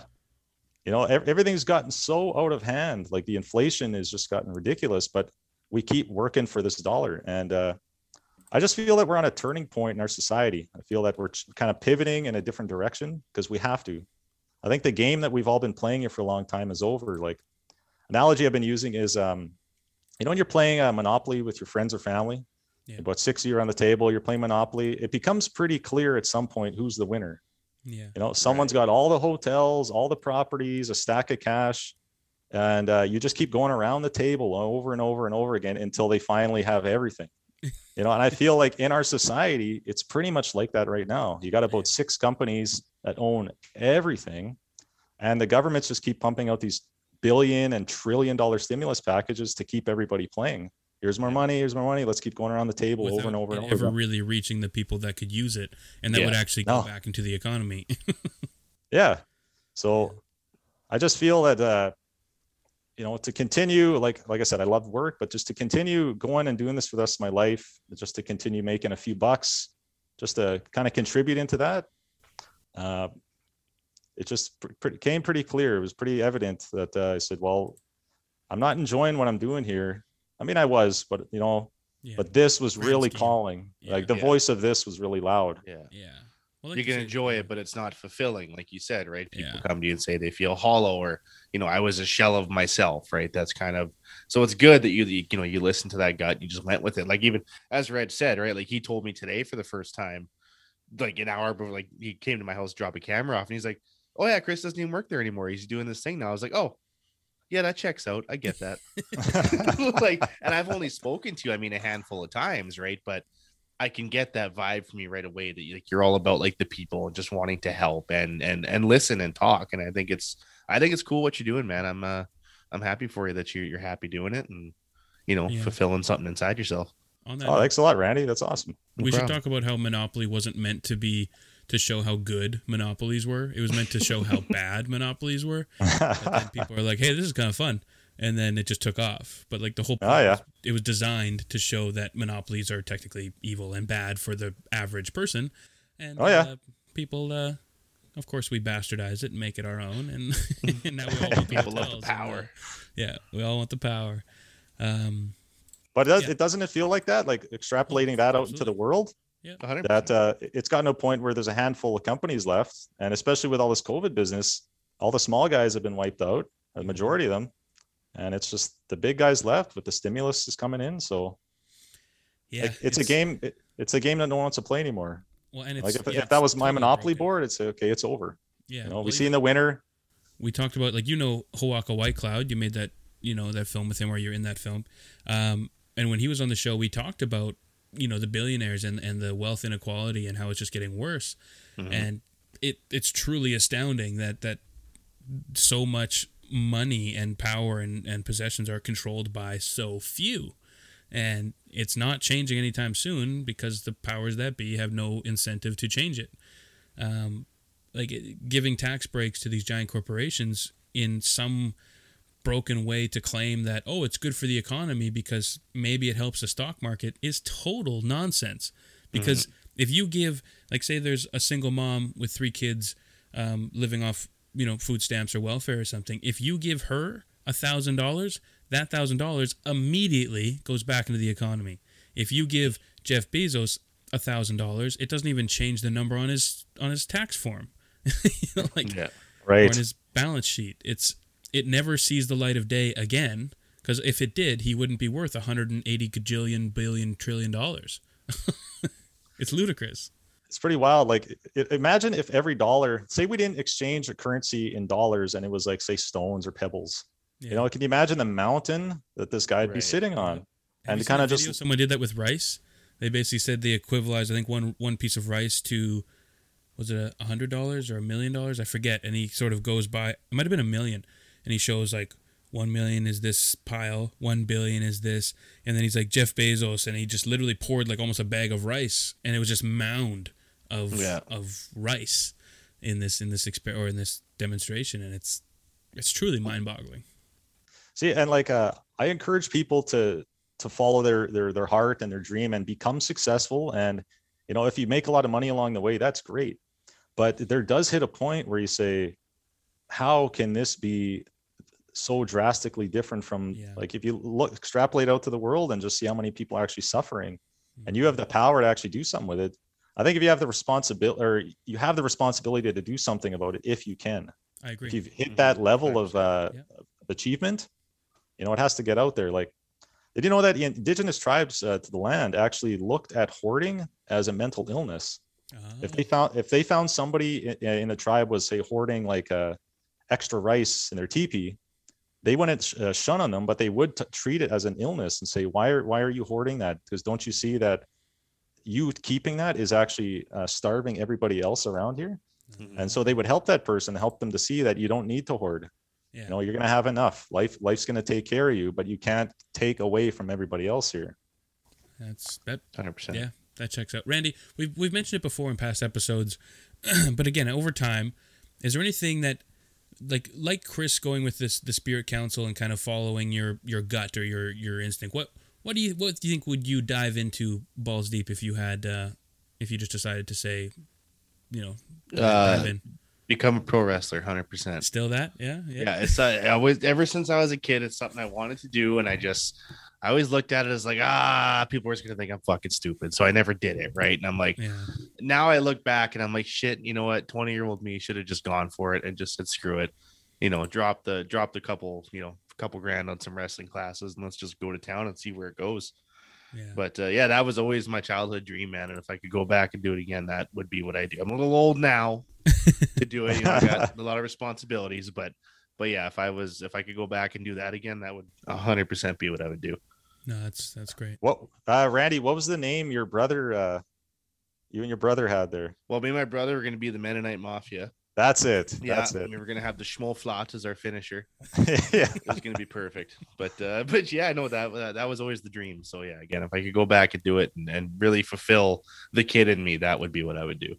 Speaker 3: you know ev- everything's gotten so out of hand like the inflation has just gotten ridiculous but we keep working for this dollar and uh i just feel that we're on a turning point in our society i feel that we're ch- kind of pivoting in a different direction because we have to i think the game that we've all been playing here for a long time is over like analogy i've been using is um you know when you're playing a monopoly with your friends or family
Speaker 2: Yeah.
Speaker 3: about six of you on the table you're playing monopoly it becomes pretty clear at some point who's the winner
Speaker 2: Yeah.
Speaker 3: you know, someone's got all the hotels, all the properties, a stack of cash, and uh, you just keep going around the table over and over and over again until they finally have everything. You know, and I feel like in our society, it's pretty much like that right now. You got about six companies that own everything, and the governments just keep pumping out these billion and trillion dollar stimulus packages to keep everybody playing. Here's more money. Here's more money. Let's keep going around the table over and over and over.
Speaker 2: ever really reaching the people that could use it, and that
Speaker 1: Yeah.
Speaker 2: would actually go
Speaker 3: No.
Speaker 2: back into the economy.
Speaker 3: yeah so i just feel that uh you know to continue like like i said i love work but just to continue going and doing this for the rest of my life just to continue making a few bucks just to kind of contribute into that uh it just pr- pretty, came pretty clear it was pretty evident that uh, i said well i'm not enjoying what i'm doing here i mean i was but you know
Speaker 2: yeah.
Speaker 3: but this was really
Speaker 2: scheme.
Speaker 3: calling
Speaker 2: Yeah.
Speaker 3: like the
Speaker 1: Yeah.
Speaker 3: voice of this was really loud
Speaker 1: Yeah.
Speaker 2: yeah. Well, like
Speaker 1: you can
Speaker 2: said,
Speaker 1: enjoy it, but it's not fulfilling, like you said, right? People
Speaker 2: Yeah.
Speaker 1: come to you and say they feel hollow, or you know, I was a shell of myself, right? That's kind of so. It's good that you you know you listen to that gut, you just went with it. Like even as Red said, right? Like he told me today for the first time, like an hour before, like he came to my house, drop a camera off, and he's like, "Oh yeah, Chris doesn't even work there anymore. He's doing this thing now." I was like, "Oh." Yeah, that checks out. I get that. like, and I've only spoken to you, I mean, a handful of times, right? But I can get that vibe from you right away that like you're all about like the people and just wanting to help and and and listen and talk. And I think it's I think it's cool what you're doing, man. I'm uh I'm happy for you that you're you're happy doing it and you know
Speaker 2: Yeah.
Speaker 1: fulfilling something inside yourself.
Speaker 2: On that
Speaker 3: oh
Speaker 2: note,
Speaker 3: thanks a lot randy that's awesome
Speaker 1: No
Speaker 2: we should talk about how Monopoly wasn't meant to be to show how good monopolies were. It was meant to show how bad monopolies were. But then people are like, "Hey, this is kind of fun." and then it just took off. But like the whole
Speaker 3: Oh, yeah.
Speaker 2: was- it was designed to show that monopolies are technically evil and bad for the average person. And
Speaker 3: Oh, yeah.
Speaker 2: uh, people, uh, of course, we bastardize it and make it our own, and, and now we all want
Speaker 1: People love the
Speaker 2: hotels and,
Speaker 1: power.
Speaker 2: yeah, we all want the power. Um,
Speaker 3: But it, does,
Speaker 2: Yeah.
Speaker 3: it doesn't it feel like that? Like extrapolating that out into the
Speaker 2: absolutely.
Speaker 3: World,
Speaker 1: 100%.
Speaker 3: that uh, it's gotten to a point where there's a handful of companies left, and especially with all this COVID business, all the small guys have been wiped out, a majority of them, and it's just the big guys left with the stimulus is coming in. So
Speaker 2: yeah,
Speaker 3: like, it's, a game. It, it's a game that no one wants to play anymore.
Speaker 2: Well, and it's,
Speaker 3: Like if,
Speaker 2: yeah,
Speaker 3: if that was my
Speaker 2: totally
Speaker 3: monopoly
Speaker 2: broken.
Speaker 3: board, it's okay. It's over.
Speaker 2: yeah,
Speaker 3: You know,
Speaker 2: well,
Speaker 3: we
Speaker 2: even-
Speaker 3: see in the winter.
Speaker 2: we talked about like you know Hawaka White Cloud. You made that you know that film with him, where you're in that film. Um, and when he was on the show, we talked about you know the billionaires and and the wealth inequality and how it's just getting worse. And it it's truly astounding that that so much money and power and, and possessions are controlled by so few. And it's not changing anytime soon because the powers that be have no incentive to change it. Um, like giving tax breaks to these giant corporations in some broken way to claim that oh it's good for the economy because maybe it helps the stock market is total nonsense because if you give like say there's a single mom with three kids um, living off you know food stamps or welfare or something if you give her a thousand dollars that thousand dollars immediately goes back into the economy if you give jeff bezos a thousand dollars it doesn't even change the number on his on his tax form you know, like
Speaker 1: yeah.
Speaker 3: Right.
Speaker 2: on his balance sheet. It's it never sees the light of day again because if it did, he wouldn't be worth 180 gajillion billion trillion dollars. it's ludicrous.
Speaker 3: it's pretty wild. Like, i- imagine if every dollar, say we didn't exchange a currency in dollars and it was like, say, stones or pebbles.
Speaker 2: Yeah.
Speaker 3: You know, can you imagine the mountain that this guy'd be sitting on? And kind of just
Speaker 2: someone did that with rice. They basically said they equivalized, I think, one one piece of rice to was it a hundred dollars or a million dollars? I forget. And he sort of goes by. It might have been a million, and he shows like one million is this pile, one billion is this, and then he's like Jeff Bezos, and he just literally poured like almost a bag of rice, and it was just mound of
Speaker 1: Yeah.
Speaker 2: of rice in this in this exper- or in this demonstration, and it's it's truly mind boggling.
Speaker 3: see, and like, uh, I encourage people to to follow their their their heart and their dream and become successful. And you know, if you make a lot of money along the way, that's great. But there does hit a point where you say, how can this be so drastically different from
Speaker 2: Yeah.
Speaker 3: like if you look extrapolate out to the world and just see how many people are actually suffering and you
Speaker 2: Mm-hmm.
Speaker 3: have the power to actually do something with it i think if you have the responsibility or you have the responsibility to do something about it if you can
Speaker 2: I agree.
Speaker 3: if you've hit
Speaker 1: Mhm.
Speaker 3: that level of uh
Speaker 2: Yeah.
Speaker 3: of achievement you know it has to get out there like did you know that the indigenous tribes uh, to the land actually looked at hoarding as a mental illness if
Speaker 2: Ah,
Speaker 3: they found if they found somebody in, in the tribe was say hoarding like uh, extra rice in their teepee they wouldn't uh, shun on them but they would t- treat it as an illness and say why are why are you hoarding that because don't you see that you keeping that is actually uh, starving everybody else around here
Speaker 1: Mhm.
Speaker 3: and so they would help that person help them to see that you don't need to hoard
Speaker 2: yeah.
Speaker 3: you know you're going to have enough life life's going to take care of you but you can't take away from everybody else here
Speaker 2: That's that
Speaker 1: 100%.
Speaker 2: Yeah, that checks out. Randy, we've we've mentioned it before in past episodes, but again, over time, is there anything that like like Chris going with this the spirit council and kind of following your your gut or your your instinct? What what do you what do you think would you dive into balls deep if you had uh if you just decided to say, you know,
Speaker 1: Uh,
Speaker 2: dive in?
Speaker 1: Become a pro wrestler, 100%.
Speaker 2: Still that? Yeah, yeah.
Speaker 1: yeah it's uh, i always ever since i was a kid it's something i wanted to do and i just i always looked at it as like ah people are just gonna think i'm fucking stupid. So i never did it right? And i'm like
Speaker 2: Yeah.
Speaker 1: now i look back and i'm like shit you know what? 20 year old me should have just gone for it and just said screw it. You know drop the drop the couple you know couple grand on some wrestling classes and let's just go to town and see where it goes.
Speaker 2: Yeah.
Speaker 1: but uh, yeah that was always my childhood dream man. And if i could go back and do it again that would be what i do. I'm a little old now to do it. You know, I got a lot of responsibilities, but but yeah, if I was if I could go back and do that again, that would hundred percent be what I would do.
Speaker 2: no, that's that's great.
Speaker 3: what uh randy what was the name your brother uh you and your brother had there
Speaker 1: Well, me and my brother were going to be the Mennonite Mafia.
Speaker 3: that's it
Speaker 1: Yeah,
Speaker 3: that's it
Speaker 1: we were going to have the Schmolflat as our finisher.
Speaker 3: yeah
Speaker 1: It was going to be perfect. But uh, but yeah, no, that that that was always the dream. So yeah, again, if I could go back and do it and, and really fulfill the kid in me, that would be what I would do.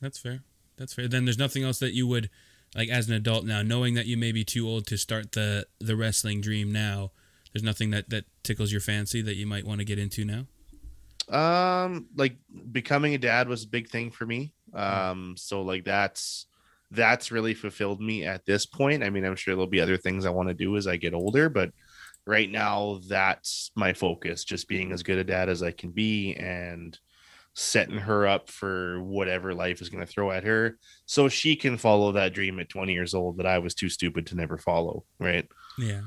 Speaker 2: That's fair. That's fair. Then there's nothing else that you would like as an adult now, knowing that you may be too old to start the the wrestling dream now, there's nothing that that tickles your fancy that you might want to get into now.
Speaker 1: Um, like becoming a dad was a big thing for me. Um, so like that's that's really fulfilled me at this point. I mean, I'm sure there'll be other things I want to do as I get older, but right now that's my focus, just being as good a dad as I can be and setting her up for whatever life is going to throw at her so she can follow that dream at 20 years old that I was too stupid to never follow, right?
Speaker 2: Yeah.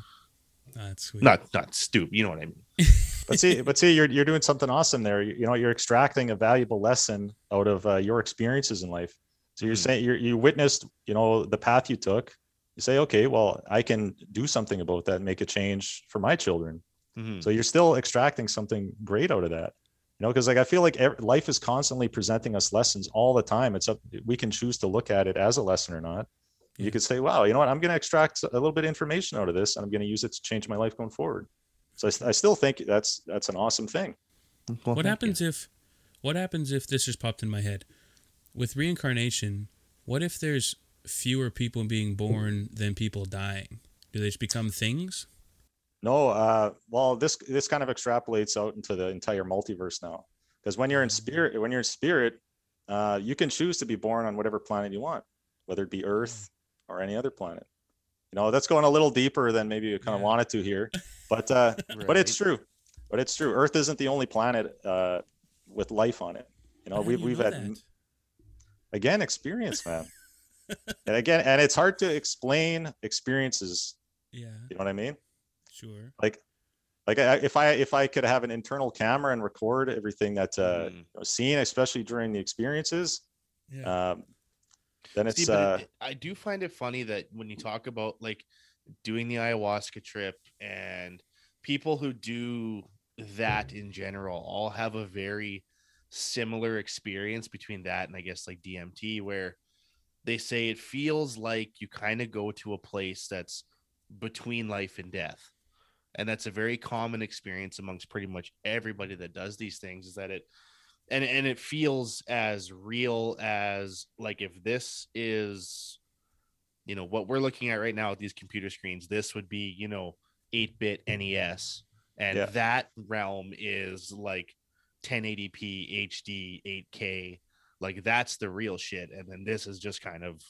Speaker 2: That's sweet.
Speaker 1: Not not stupid, you know what I mean.
Speaker 3: but see, but see, you're you're doing something awesome there. You, you know, you're extracting a valuable lesson out of uh, your experiences in life. So you're
Speaker 1: Mhm.
Speaker 3: saying you you witnessed, you know, the path you took. You say, okay, well, I can do something about that, and make a change for my children.
Speaker 1: Mhm.
Speaker 3: So you're still extracting something great out of that. You know, because like I feel like ev- life is constantly presenting us lessons all the time. It's up we can choose to look at it as a lesson or not.
Speaker 2: Yeah.
Speaker 3: You could say, wow, you know what? I'm going to extract a little bit of information out of this, and I'm going to use it to change my life going forward. So I still think that's that's an awesome thing.
Speaker 1: Well,
Speaker 2: what
Speaker 1: thank you.
Speaker 2: happens if what happens if this just popped in my head with reincarnation what if there's fewer people being born than people dying do they just become things
Speaker 3: No, uh, well, this this kind of extrapolates out into the entire multiverse now. Because when you're in spirit, when you're in spirit, uh, you can choose to be born on whatever planet you want, whether it be Earth or any other planet. You know, that's going a little deeper than maybe you kind of
Speaker 2: Yeah.
Speaker 3: wanted to here, but uh, but it's true. But it's true. Earth isn't the only planet uh, with life on it. You know,
Speaker 2: How
Speaker 3: we've we've had
Speaker 2: that?
Speaker 3: again experience, man. and again, and it's hard to explain experiences.
Speaker 2: yeah
Speaker 3: You know what I mean?
Speaker 2: Sure.
Speaker 3: Like like I, if i if i could have an internal camera and record everything that uh you know, seen especially during the experiences
Speaker 2: yeah.
Speaker 3: um then it's
Speaker 1: See,
Speaker 3: uh
Speaker 1: it- it- I do find it funny that when you talk about like doing the ayahuasca trip and people who do that in general all have a very similar experience between that and I guess like DMT where they say it feels like you kind of go to a place that's between life and death. And that's a very common experience amongst pretty much everybody that does these things is that it and and it feels as real as like if this is you know what we're looking at right now with these computer screens this would be you know 8-bit nes and
Speaker 3: Yeah.
Speaker 1: that realm is like 1080p hd 8k like that's the real shit. And then this is just kind of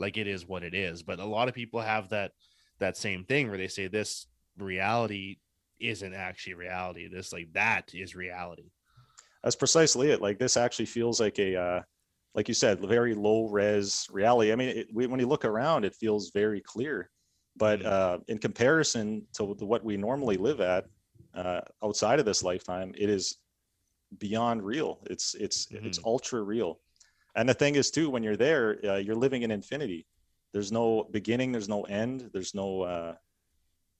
Speaker 1: like it is what it is. But a lot of people have that that same thing where they say this reality isn't actually reality. This like that is reality.
Speaker 3: That's precisely it. Like this actually feels like a uh like you said very low res reality. I mean it, when you look around it feels very clear. But
Speaker 1: Mhm.
Speaker 3: uh in comparison to what we normally live at uh outside of this lifetime it is beyond real. It's it's it's
Speaker 1: Mhm.
Speaker 3: ultra real. And the thing is too when you're there uh, you're living in infinity. There's no beginning there's no end there's no uh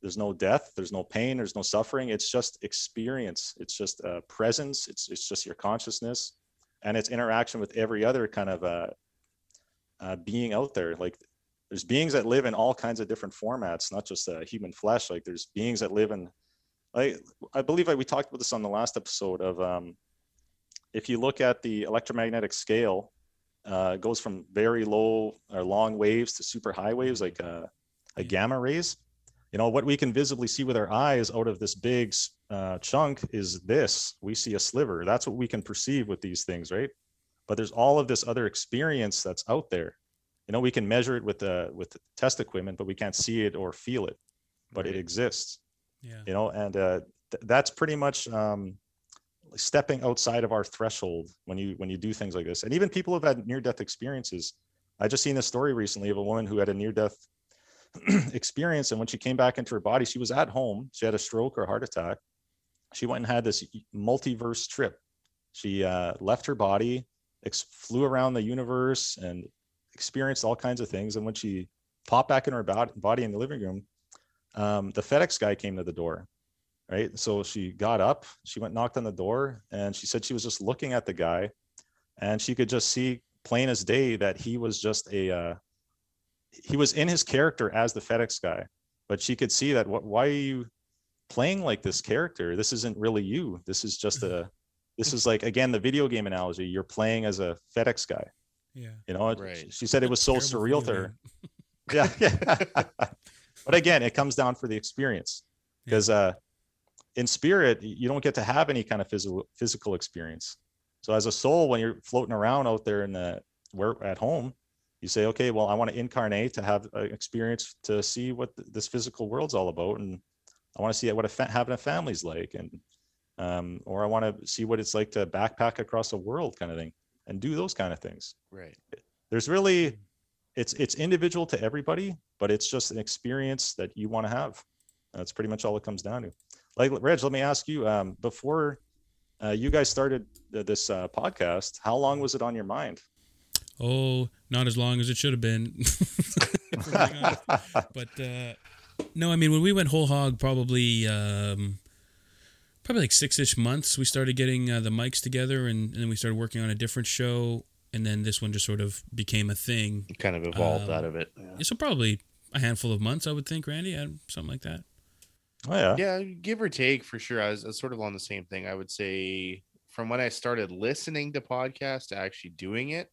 Speaker 3: there's no death there's no pain there's no suffering. It's just experience. It's just presence. It's it's just your consciousness. And it's interaction with every other kind of uh, uh being out there. Like there's beings that live in all kinds of different formats not just uh, human flesh. Like there's beings that live in I I believe I, we talked about this on the last episode of um, if you look at the electromagnetic scale, uh, goes from very low or long waves to super high waves, like uh, a gamma rays. You know what we can visibly see with our eyes out of this big uh, chunk is this. We see a sliver. That's what we can perceive with these things, right? But there's all of this other experience that's out there. You know, we can measure it with the with the test equipment, but we can't see it or feel it. But it exists
Speaker 2: yeah
Speaker 3: you know and uh, th- that's pretty much um, stepping outside of our threshold when you when you do things like this and even people who've had near death experiences i just seen a story recently of a woman who had a near death experience and when she came back into her body she was at home. She had a stroke or heart attack. She went and had this multiverse trip. She uh, left her body ex- flew around the universe and experienced all kinds of things. And when she popped back in her bod- body in the living room um, the FedEx guy came to the door, right? So she got up, she went knocked on the door, and she said she was just looking at the guy, and she could just see plain as day that he was just a uh, he was in his character as the FedEx guy, but she could see that what why are you playing like this character? This isn't really you. This is just a this is like again the video game analogy. You're playing as a FedEx guy.
Speaker 2: Yeah.
Speaker 3: You know,
Speaker 1: Right.
Speaker 3: she said it was so
Speaker 2: Terrible
Speaker 3: surreal to her. yeah, yeah. but again it comes down for the experience
Speaker 2: Yeah.
Speaker 3: because uh in spirit you don't get to have any kind of physical physical experience so as a soul when you're floating around out there in the where at home you say okay well i want to incarnate to have an experience to see what th- this physical world's all about and i want to see what a fa- having a family's like and um or i want to see what it's like to backpack across the world kind of thing and do those kind of things.
Speaker 1: Right.
Speaker 3: there's really it's it's individual to everybody but it's just an experience that you want to have And that's pretty much all it comes down to. Like reg let me ask you um before uh, you guys started this uh, podcast how long was it on your mind
Speaker 2: Oh, not as long as it should have been. If we're being honest. but uh, no, I mean when we went whole hog, probably um, probably like six ish months. We started getting uh, the mics together, and, and then we started working on a different show, and then this one just sort of became a thing.
Speaker 1: It kind of evolved
Speaker 2: Um,
Speaker 1: out of it. Yeah.
Speaker 2: So probably a handful of months, I would think, Randy, uh, something like that.
Speaker 3: oh yeah
Speaker 1: yeah give or take for sure I was, I was sort of on the same thing i would say from when i started listening to podcasts to actually doing it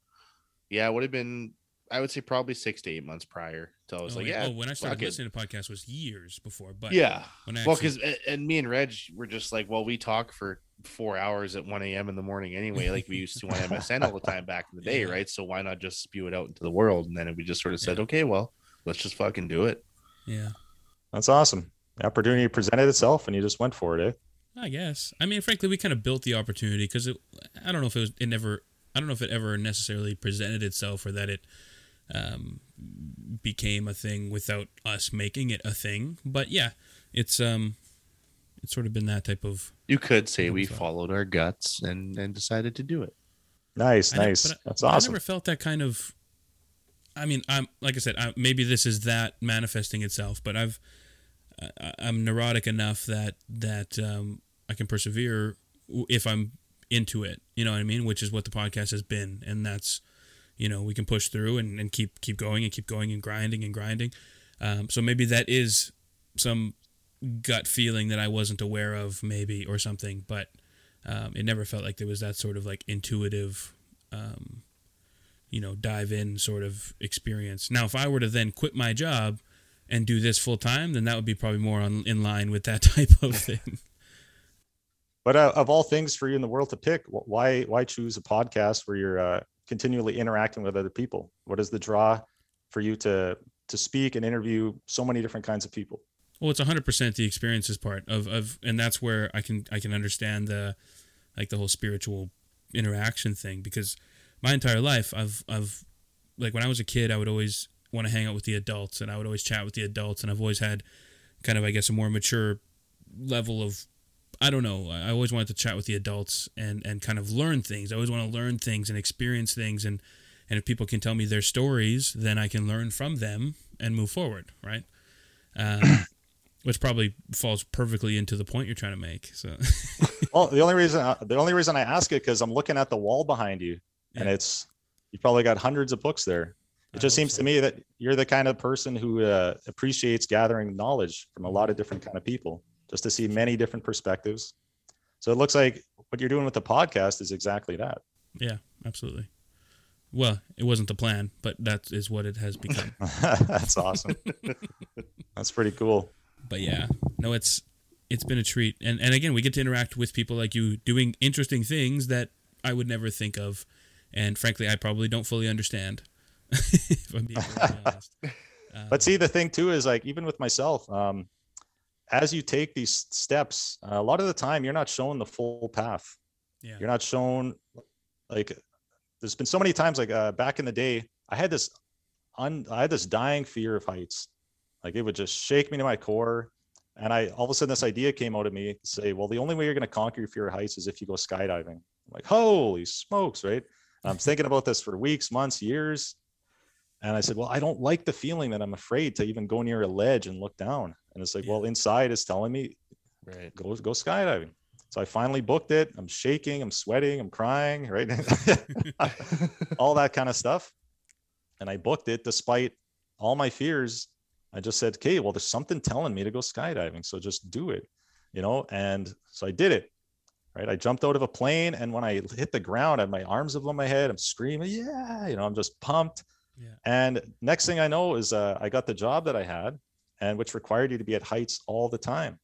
Speaker 1: yeah it would have been i would say probably six to eight months prior So i was
Speaker 2: oh,
Speaker 1: like yeah
Speaker 2: oh, when I started
Speaker 1: fuck it.
Speaker 2: listening to podcasts was years before, but
Speaker 1: yeah
Speaker 2: when I
Speaker 1: well
Speaker 2: actually,
Speaker 1: because and me and reg were just like well we talk for four hours at 1 a.m in the morning anyway like we used to on msn all the time back in the day
Speaker 2: Yeah.
Speaker 1: right so why not just spew it out into the world and then we just sort of said
Speaker 2: Yeah.
Speaker 1: okay well let's just fucking do it
Speaker 2: yeah,
Speaker 3: that's awesome the opportunity presented itself and you just went for it eh?
Speaker 2: I guess. I mean, frankly, we kind of built the opportunity because I don't know if it was it never. I don't know if it ever necessarily presented itself or that it um, became a thing without us making it a thing. But yeah, it's um, it's sort of been that type of.
Speaker 1: you could say we
Speaker 2: so.
Speaker 1: followed our guts and and decided to do it
Speaker 3: nice
Speaker 2: I
Speaker 3: nice
Speaker 2: but I-
Speaker 3: that's
Speaker 2: but
Speaker 3: awesome
Speaker 2: I never felt that kind of. I mean, I'm like I said, I, maybe this is that manifesting itself, but I've I, I'm neurotic enough that that um, I can persevere if I'm into it. You know what I mean? Which is what the podcast has been, and that's you know we can push through and, and keep keep going and keep going and grinding and grinding. Um, so maybe that is some gut feeling that I wasn't aware of, maybe or something, but um, it never felt like there was that sort of like intuitive. Um, you know, dive in sort of experience. Now, if I were to then quit my job and do this full time, then that would be probably more on, in line with that type of thing.
Speaker 3: But uh, of all things for you in the world to pick why why choose a podcast where you're uh, continually interacting with other people? What is the draw for you to to speak and interview so many different kinds of people?
Speaker 2: Well, it's 100% the experiences part of, of and that's where I can I can understand the like the whole spiritual interaction thing because my entire life I've I've like when I was a kid I would always want to hang out with the adults and I would always chat with the adults and I've always had kind of I guess a more mature level of I don't know. I I always wanted to chat with the adults and and kind of learn things. I always want to learn things and experience things. And and if people can tell me their stories then I can learn from them and move forward right? Um, which probably falls perfectly into the point you're trying to make so.
Speaker 3: Well the only reason uh, the only reason i ask it because i'm looking at the wall behind you and it's you've probably got hundreds of books there.
Speaker 2: I
Speaker 3: it just seems
Speaker 2: so.
Speaker 3: to me that you're the kind of person who uh, appreciates gathering knowledge from a lot of different kind of people just to see many different perspectives so it looks like what you're doing with the podcast is exactly that
Speaker 2: Yeah, absolutely. Well, it wasn't the plan, but that is what it has become.
Speaker 3: that's awesome that's pretty cool
Speaker 2: but yeah, no, it's it's been a treat, and and again, we get to interact with people like you doing interesting things that I would never think of, and frankly, I probably don't fully understand. if I'm being really honest.
Speaker 3: but
Speaker 2: Um,
Speaker 3: see the thing too is like even with myself um as you take these steps a lot of the time you're not shown the full path.
Speaker 2: Yeah,
Speaker 3: you're not shown like there's been so many times like uh, back in the day i had this un, i had this dying fear of heights. Like it would just shake me to my core. And i all of a sudden this idea came out of me to say well the only way you're going to conquer your fear of heights is if you go skydiving. I'm like holy smokes right? I'm thinking about this for weeks months years and i said well i don't like the feeling that i'm afraid to even go near a ledge and look down and it's like
Speaker 2: Yeah.
Speaker 3: well inside is telling me
Speaker 1: right
Speaker 3: go go skydiving. So I finally booked it. I'm shaking, I'm sweating, I'm crying, right? all that kind of stuff. And I booked it despite all my fears. I just said, okay, well, there's something telling me to go skydiving. So just do it, you know? And so I did it. right? I jumped out of a plane, and when I hit the ground, I had my arms above my head. I'm screaming, yeah, you know, I'm just pumped.
Speaker 2: Yeah.
Speaker 3: And next thing I know is uh, I got the job that I had, and which required you to be at heights all the time.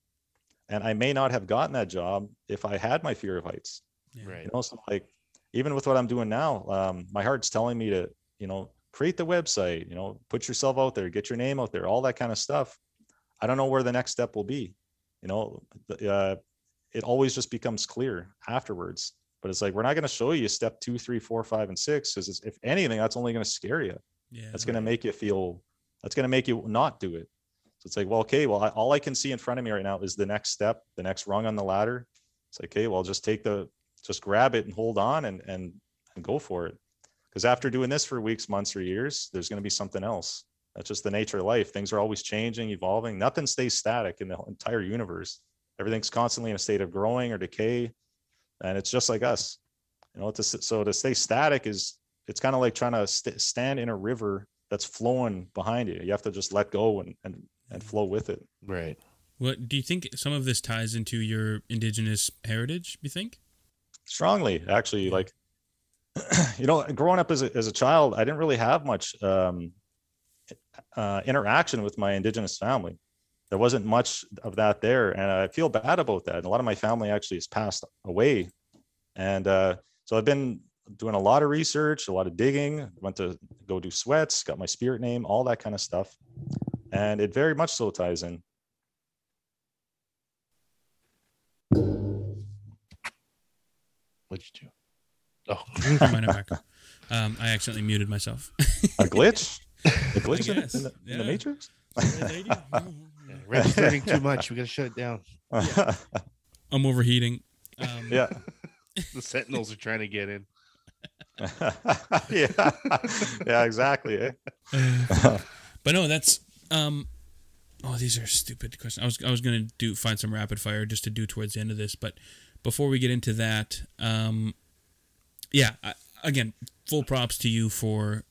Speaker 3: And I may not have gotten that job if I had my fear of heights.
Speaker 2: Yeah.
Speaker 1: Right.
Speaker 3: You know, so like even with what I'm doing now, um, my heart's telling me to, you know, create the website, you know, put yourself out there, get your name out there, all that kind of stuff. I don't know where the next step will be. You know, uh, it always just becomes clear afterwards. But it's like we're not going to show you step two, three, four, five, and six because if anything, that's only going to scare you.
Speaker 2: Yeah.
Speaker 3: That's going to make you feel. That's going to make you not do it. So it's like, well, okay, well, I, all I can see in front of me right now is the next step, the next rung on the ladder. It's like, okay, well, just take the, just grab it and hold on and and and go for it. Because after doing this for weeks, months, or years, there's going to be something else. That's just the nature of life. Things are always changing, evolving. Nothing stays static in the entire universe. Everything's constantly in a state of growing or decay, and it's just like us. You know, to, so to stay static is it's kind of like trying to st- stand in a river that's flowing behind you. You have to just let go and and and flow with it.
Speaker 1: Right.
Speaker 2: What do you think? Some of this ties into your indigenous heritage. You think?
Speaker 3: strongly actually like you know growing up as a, as a child i didn't really have much um, uh, interaction with my indigenous family there wasn't much of that there and i feel bad about that. A lot of my family actually has passed away and uh, so i've been doing a lot of research a lot of digging went to go do sweats got my spirit name all that kind of stuff and it very much so ties in.
Speaker 1: What'd you do? Oh,
Speaker 2: Never I'm back. Um, I accidentally muted myself.
Speaker 3: a glitch? A glitch in, in the, in the matrix
Speaker 1: yeah, Red's learning too much. We gotta shut it down.
Speaker 2: I'm overheating. Um,
Speaker 3: yeah
Speaker 1: The Sentinels are trying to get in.
Speaker 3: yeah, yeah, exactly. eh?
Speaker 2: But no, that's um oh these are stupid questions. I was I was gonna do find some rapid fire just to do towards the end of this, but before we get into that, um yeah, I, again, full props to you for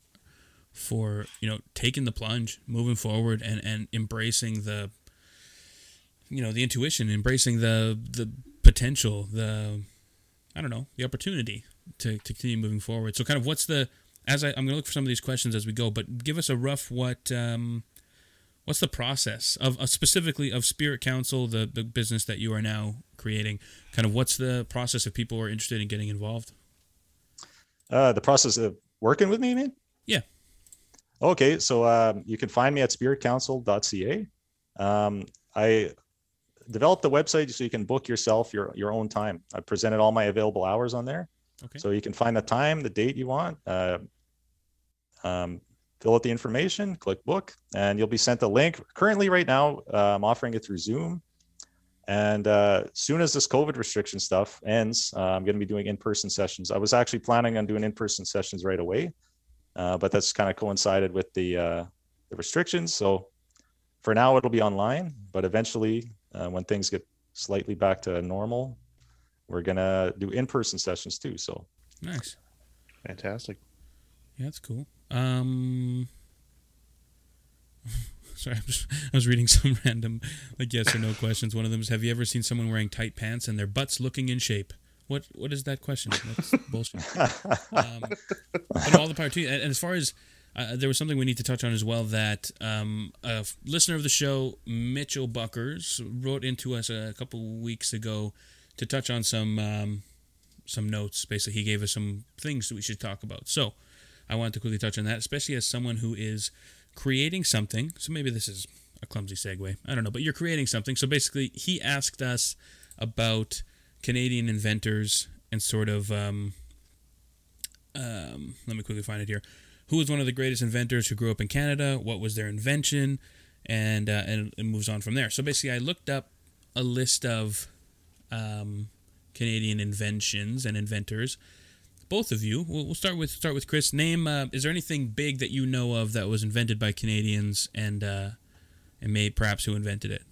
Speaker 2: for you know taking the plunge, moving forward, and and embracing the you know the intuition, embracing the the potential, the I don't know the opportunity to, to continue moving forward. So kind of what's the as I, I'm going to look for some of these questions as we go, but give us a rough what um, what's the process of uh, specifically of Spirit Council, the the business that you are now creating. Kind of what's the process if people are interested in getting involved?
Speaker 3: Uh, the process of working with me, you mean?
Speaker 2: Yeah.
Speaker 3: Okay, so um, you can find me at spiritcouncil.ca. Um, I developed the website so you can book yourself your your own time. I presented all my available hours on there,
Speaker 2: Okay.
Speaker 3: so you can find the time, the date you want. Uh, um, fill out the information, click book, and you'll be sent a link. Currently, right now, uh, I'm offering it through Zoom. And uh, soon as this COVID restriction stuff ends, uh, I'm going to be doing in-person sessions. I was actually planning on doing in-person sessions right away, uh, but that's kind of coincided with the uh, the restrictions. So for now, it'll be online. But eventually, uh, when things get slightly back to normal, we're gonna do in-person sessions too. So
Speaker 2: nice.
Speaker 1: Fantastic.
Speaker 2: Yeah, that's cool. Um, sorry, I'm just, I was reading some random like yes or no questions. One of them is, "Have you ever seen someone wearing tight pants and their butts looking in shape?" What What is that question? That's bullshit. Um, but all the power to you. And, and as far as uh, there was something we need to touch on as well that um, a f- listener of the show, Mitchell Buckers, wrote into us a couple weeks ago to touch on some um, some notes. Basically, he gave us some things that we should talk about. So I wanted to quickly touch on that, especially as someone who is creating something. So maybe this is a clumsy segue. I don't know, but you're creating something. So basically, he asked us about Canadian inventors and sort of. Um, um, let me quickly find it here. Who was one of the greatest inventors who grew up in Canada? What was their invention? And uh, and it moves on from there. So basically, I looked up a list of um, Canadian inventions and inventors. Both of you. We'll, we'll start with start with Chris. Name. Uh, is there anything big that you know of that was invented by Canadians and uh, and may perhaps who invented it?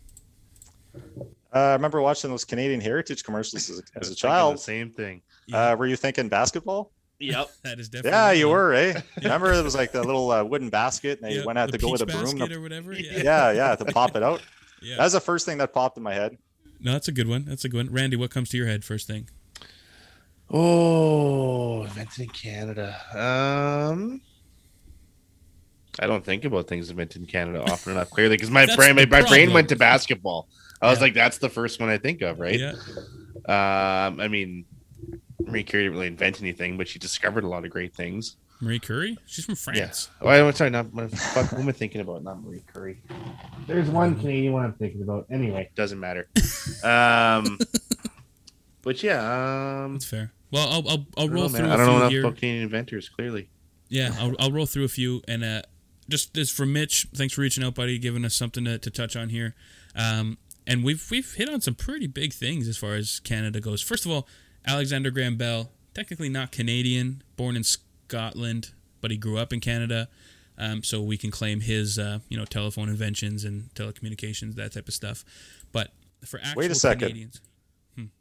Speaker 3: uh, I remember watching those Canadian Heritage commercials as,
Speaker 1: I
Speaker 3: a- as a child.
Speaker 1: The same thing.
Speaker 3: Uh, were you thinking basketball?
Speaker 1: Yep.
Speaker 2: That is definitely.
Speaker 3: Yeah, you were, eh? Remember it was like the little uh, wooden basket, and they
Speaker 2: Yeah,
Speaker 3: went out
Speaker 2: the
Speaker 3: to go with a broom. To,
Speaker 2: or whatever. Yeah.
Speaker 3: yeah, yeah, to pop it out.
Speaker 2: yeah.
Speaker 3: That's the first thing that popped in my head.
Speaker 2: No, that's a good one. That's a good one. Randy, what comes to your head first thing?
Speaker 1: Oh, invented in Canada. Um, I don't think about things invented in Canada often enough. Clearly, because my
Speaker 2: That's
Speaker 1: brain, my, my brain went to basketball. I was
Speaker 2: Yeah.
Speaker 1: like, that's the first one I think of, right?
Speaker 2: Yeah.
Speaker 1: Um, I mean, Marie Curie didn't really invent anything, but she discovered a lot of great things.
Speaker 2: Marie Curie? She's from
Speaker 1: Yeah.
Speaker 2: France.
Speaker 1: Oh, I'm sorry, not what the fuck, who am I thinking about? Not Marie Curie. There's one Canadian one I'm thinking about. Anyway, doesn't matter. Um, but yeah, um,
Speaker 2: That's fair. Well, I'll I'll, I'll roll
Speaker 1: know,
Speaker 2: through
Speaker 1: man.
Speaker 2: a
Speaker 1: I don't know
Speaker 2: few
Speaker 1: enough
Speaker 2: here.
Speaker 1: about Canadian inventors. Clearly,
Speaker 2: Yeah, I'll, I'll roll through a few. And uh, just this for Mitch. Thanks for reaching out, buddy, giving us something to, to touch on here. Um, and we've we've hit on some pretty big things as far as Canada goes. First of all, Alexander Graham Bell, technically not Canadian, born in Scotland, but he grew up in Canada. Um, so we can claim his, uh, you know, telephone inventions and telecommunications, that type of stuff. But for actual
Speaker 3: Wait a second.
Speaker 2: Canadians,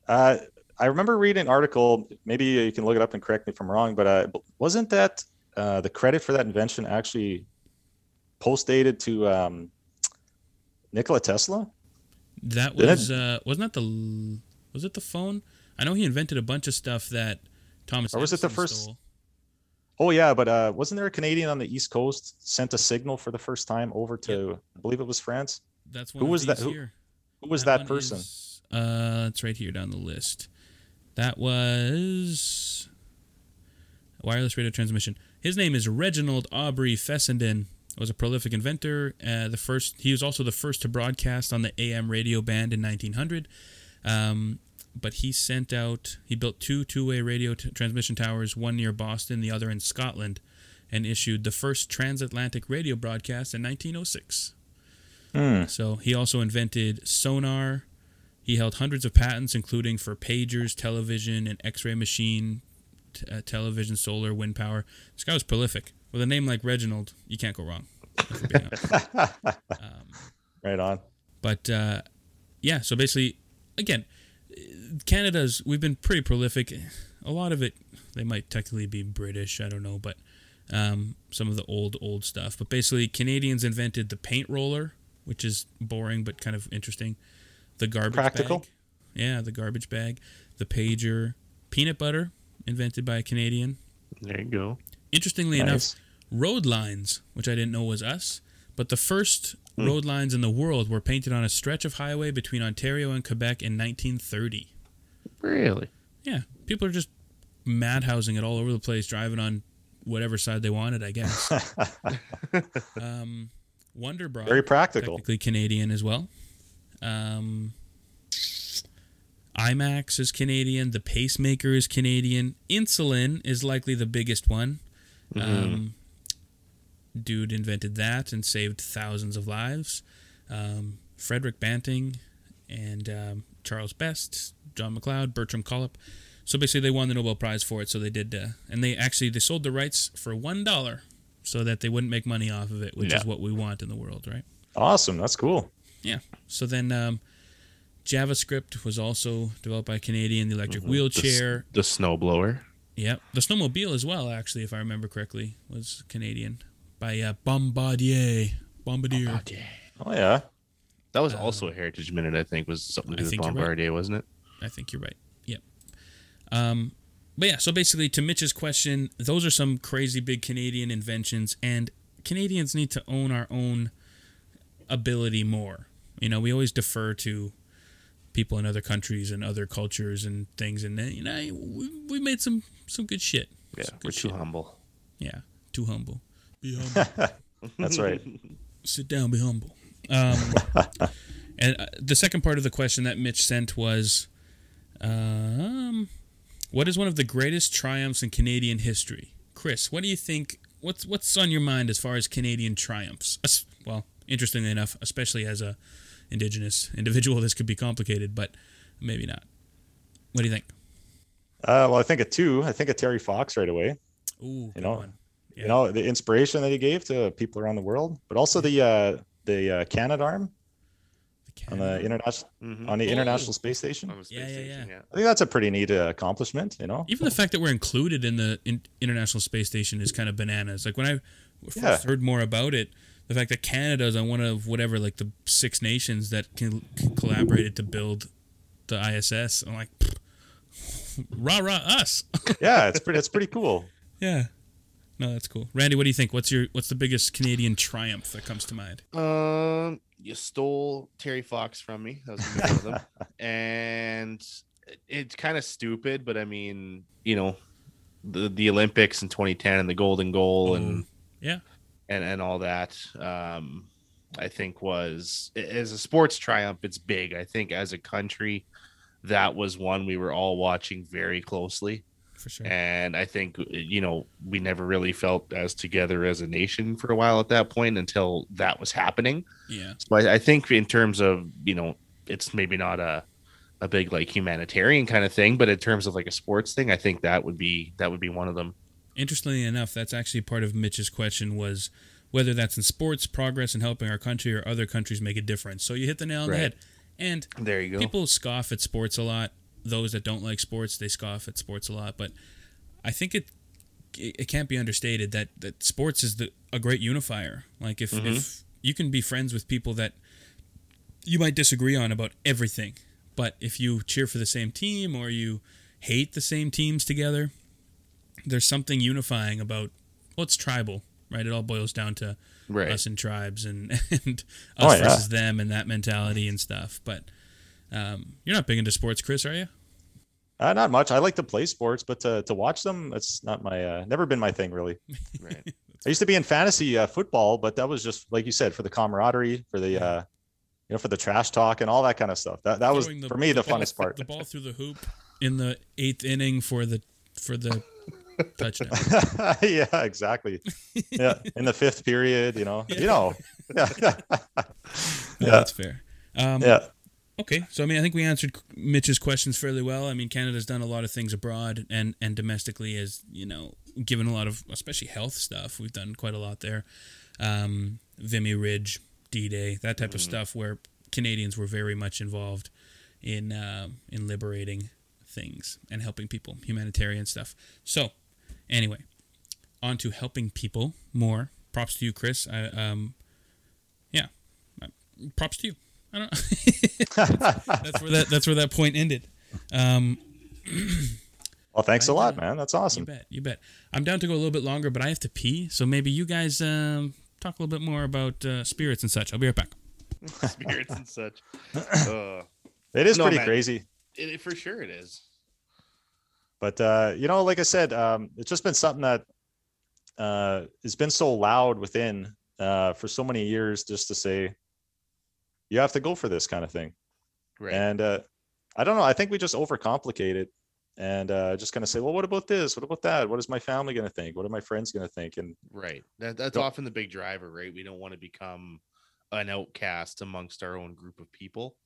Speaker 3: Uh, I remember reading an article. Maybe you can look it up and correct me if I'm wrong, but uh, wasn't that uh, the credit for that invention actually post dated to um, Nikola Tesla?
Speaker 2: That was uh, wasn't that the was it the phone? I know he invented a bunch of stuff that Thomas.
Speaker 3: Or was it the first-
Speaker 2: stole.
Speaker 3: Oh yeah, but uh, wasn't there a Canadian on the East Coast sent a signal for the first time over to I believe it was France?
Speaker 2: That's
Speaker 3: Who was that- who-
Speaker 2: here.
Speaker 3: Who was that, person?
Speaker 2: is, uh, it's right here down the list. That was wireless radio transmission. His name is Reginald Aubrey Fessenden. Was a prolific inventor. Uh, the first, he was also the first to broadcast on the AM radio band in 1900. Um, but he sent out, he built two two-way radio t- transmission towers, one near Boston, the other in Scotland, and issued the first transatlantic radio broadcast in 1906.
Speaker 3: Hmm.
Speaker 2: So he also invented sonar. He held hundreds of patents, including for pagers, television, and X-ray machine, t- uh, television, solar, wind power. This guy was prolific. With a name like Reginald, you can't go wrong. if we're being honest. um,
Speaker 3: right on.
Speaker 2: but uh, yeah, so basically, again, Canada's we've been pretty prolific. A lot of it, they might technically be British. I don't know, but um, some of the old old stuff. But basically, Canadians invented the paint roller, which is boring but kind of interesting. The garbage
Speaker 3: Practical.
Speaker 2: bag, yeah, the garbage bag, the pager, peanut butter, invented by a Canadian.
Speaker 1: there you go.
Speaker 2: Interestingly enough, road lines, which I didn't know was us, but the first
Speaker 3: Hmm.
Speaker 2: road lines in the world were painted on a stretch of highway between Ontario and Quebec in 1930.
Speaker 1: Really?
Speaker 2: Yeah, people are just madhousing it all over the place, driving on whatever side they wanted, I guess. um, Wonderbra,
Speaker 3: Very practical.
Speaker 2: technically Canadian as well. Um, IMAX is Canadian. The pacemaker is Canadian. Insulin is likely the biggest one. Um, dude invented that and saved thousands of lives. Um, Frederick Banting and um, Charles Best, John McLeod, Bertram Collip. So basically, they won the Nobel Prize for it. So they did, uh, and they actually they sold the rights for one dollar, so that they wouldn't make money off of it, which
Speaker 1: Yeah.
Speaker 2: is what we want in the world, right?
Speaker 3: Awesome. That's cool.
Speaker 2: Yeah. So then, um, JavaScript was also developed by a Canadian. The electric
Speaker 1: The s-
Speaker 2: wheelchair,
Speaker 1: The snowblower.
Speaker 2: Yep. The snowmobile as well, actually, if I remember correctly, was Canadian by uh, Bombardier. Bombardier.
Speaker 3: Oh yeah.
Speaker 1: That was also a Heritage Minute, I think, was something to do with
Speaker 2: think you're right.
Speaker 1: Bombardier, wasn't it?
Speaker 2: I think you're right. Yep. Um, but yeah, so basically, to Mitch's question, those are some crazy big Canadian inventions, and Canadians need to own our own ability more. You know, we always defer to people in other countries and other cultures and things, and then, you know, we, we made some some good shit.
Speaker 1: Yeah,
Speaker 2: Some
Speaker 1: we're too
Speaker 2: shit.
Speaker 1: humble.
Speaker 2: Yeah, too humble. Be humble.
Speaker 3: That's right.
Speaker 2: sit down, be humble. Um, and uh, the second part of the question that Mitch sent was, um, what is one of the greatest triumphs in Canadian history? Chris, what do you think? What's what's on your mind as far as Canadian triumphs? Well, interestingly enough, especially as a Indigenous individual, this could be complicated, but maybe not. What do you think?
Speaker 3: Uh, well, I think of two. I think of Terry Fox right away.
Speaker 2: Ooh, good
Speaker 3: know,
Speaker 2: one.
Speaker 3: You know, the inspiration that he gave to people around the world, but also the uh, the uh, Canadarm
Speaker 2: The
Speaker 3: on the
Speaker 2: Canada.
Speaker 3: international
Speaker 1: Mhm.
Speaker 3: on the
Speaker 2: Oh.
Speaker 3: International Space Station.
Speaker 1: The space
Speaker 2: Yeah, yeah,
Speaker 1: station,
Speaker 2: yeah.
Speaker 3: I think that's a pretty neat uh, accomplishment. You know.
Speaker 2: Even the fact that we're included in the in- International Space Station is kind of bananas. Like when I first
Speaker 3: Yeah.
Speaker 2: heard more about it, the fact that Canada is on one of whatever like the six nations that can, can collaborated to build the ISS. I'm like, rah rah us.
Speaker 3: yeah, it's pretty. It's pretty cool.
Speaker 2: yeah. No, that's cool. Randy, what do you think? What's your what's the biggest Canadian triumph that comes to mind?
Speaker 1: Um, you stole Terry Fox from me. That was one of them, and it's kind of stupid, but I mean, you know, the the Olympics in 2010 and the golden goal and
Speaker 2: Oh, yeah.
Speaker 1: and and all that. Um, I think was as a sports triumph, it's big. I think as a country, that was one we were all watching very closely.
Speaker 2: For sure.
Speaker 1: And I think, uh, you know, we never really felt as together as a nation for a while at that point until that was happening.
Speaker 2: Yeah.
Speaker 1: So I, I think in terms of, you know, it's maybe not a, a big like humanitarian kind of thing, but in terms of like a sports thing, I think that would be, that would be one of them.
Speaker 2: Interestingly enough, that's actually part of Mitch's question was whether that's in sports, progress, and helping our country or other countries make a difference. So you hit the nail on the head. And
Speaker 1: There you go.
Speaker 2: people scoff at sports a lot. Those that don't like sports, they scoff at sports a lot. But I think it it can't be understated that, that sports is the, a great unifier. Like if,
Speaker 1: Mm-hmm.
Speaker 2: if you can be friends with people that you might disagree on about everything, but if you cheer for the same team or you hate the same teams together, there's something unifying about well, it's tribal, right? It all boils down to
Speaker 1: right.
Speaker 2: us and tribes and and us
Speaker 3: Oh, yeah.
Speaker 2: versus them and that mentality and stuff. But um, you're not big into sports, Chris, are you?
Speaker 3: Uh, not much. I like to play sports, but to, to watch them, that's not my. Uh, never been my thing, really.
Speaker 1: Right.
Speaker 3: I used to be in fantasy uh, football, but that was just like you said for the camaraderie, for the uh, you know, for the trash talk and all that kind of stuff. That that was
Speaker 2: the-
Speaker 3: for me the,
Speaker 2: ball-
Speaker 3: funnest part.
Speaker 2: The ball through the hoop in the eighth inning for the for the touchdown.
Speaker 3: yeah, exactly. Yeah, in the fifth period, you know, you know. Yeah,
Speaker 2: No,
Speaker 3: Yeah.
Speaker 2: that's fair. Um,
Speaker 3: yeah.
Speaker 2: Okay, so I mean, I think we answered Mitch's questions fairly well. I mean, Canada's done a lot of things abroad and and domestically, as you know, given a lot of especially health stuff. We've done quite a lot there. Um, Vimy Ridge, D Day, that type of stuff, where Canadians were very much involved in uh, in liberating things and helping people, humanitarian stuff. So, anyway, on to helping people more. Props to you, Chris. I, um, yeah, props to you. I don't. that's where that that's where that point ended. Um,
Speaker 3: Well, thanks a
Speaker 2: I
Speaker 3: lot,
Speaker 2: know.
Speaker 3: man. That's awesome.
Speaker 2: you bet, you bet. I'm down to go a little bit longer, but I have to pee. So maybe you guys um, talk a little bit more about uh, spirits and such. I'll be right back.
Speaker 1: Spirits and such. Uh,
Speaker 3: It is
Speaker 1: No,
Speaker 3: pretty
Speaker 1: man.
Speaker 3: crazy.
Speaker 1: it, it- for sure it is.
Speaker 3: But uh, you know, like I said, um, it's just been something that uh, has been so loud within uh, for so many years, just to say you have to go for this kind of thing.
Speaker 1: Right.
Speaker 3: And uh, I don't know. I think we just overcomplicate it and uh, just kind of say, well, what about this? What about that? What is my family going to think? What are my friends going to think? And
Speaker 1: Right. That that's often the big driver, right? We don't want to become an outcast amongst our own group of people.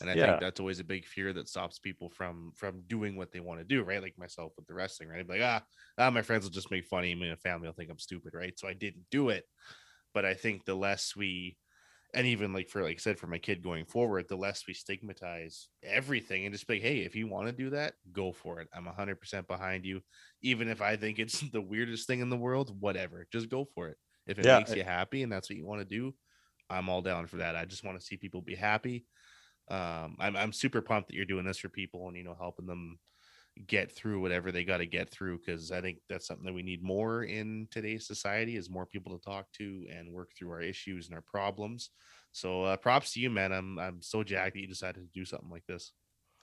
Speaker 1: And I
Speaker 3: Yeah.
Speaker 1: think that's always a big fear that stops people from from doing what they want to do, right? Like myself with the wrestling, right? I'd be like, ah, ah, my friends will just make fun of me and my family will think I'm stupid, right? So I didn't do it. But I think the less we and even like for like I said, for my kid going forward, the less we stigmatize everything and just be like, hey, if you want to do that, go for it. I'm hundred percent behind you. Even if I think it's the weirdest thing in the world, whatever. Just go for it. If it
Speaker 3: Yeah,
Speaker 1: makes
Speaker 3: I-
Speaker 1: you happy and that's what you want to do, I'm all down for that. I just want to see people be happy. Um, I'm I'm super pumped that you're doing this for people and you know helping them get through whatever they got to get through because I think that's something that we need more in today's society is more people to talk to and work through our issues and our problems. So uh, props to you, man. I'm I'm so jacked that you decided to do something like this.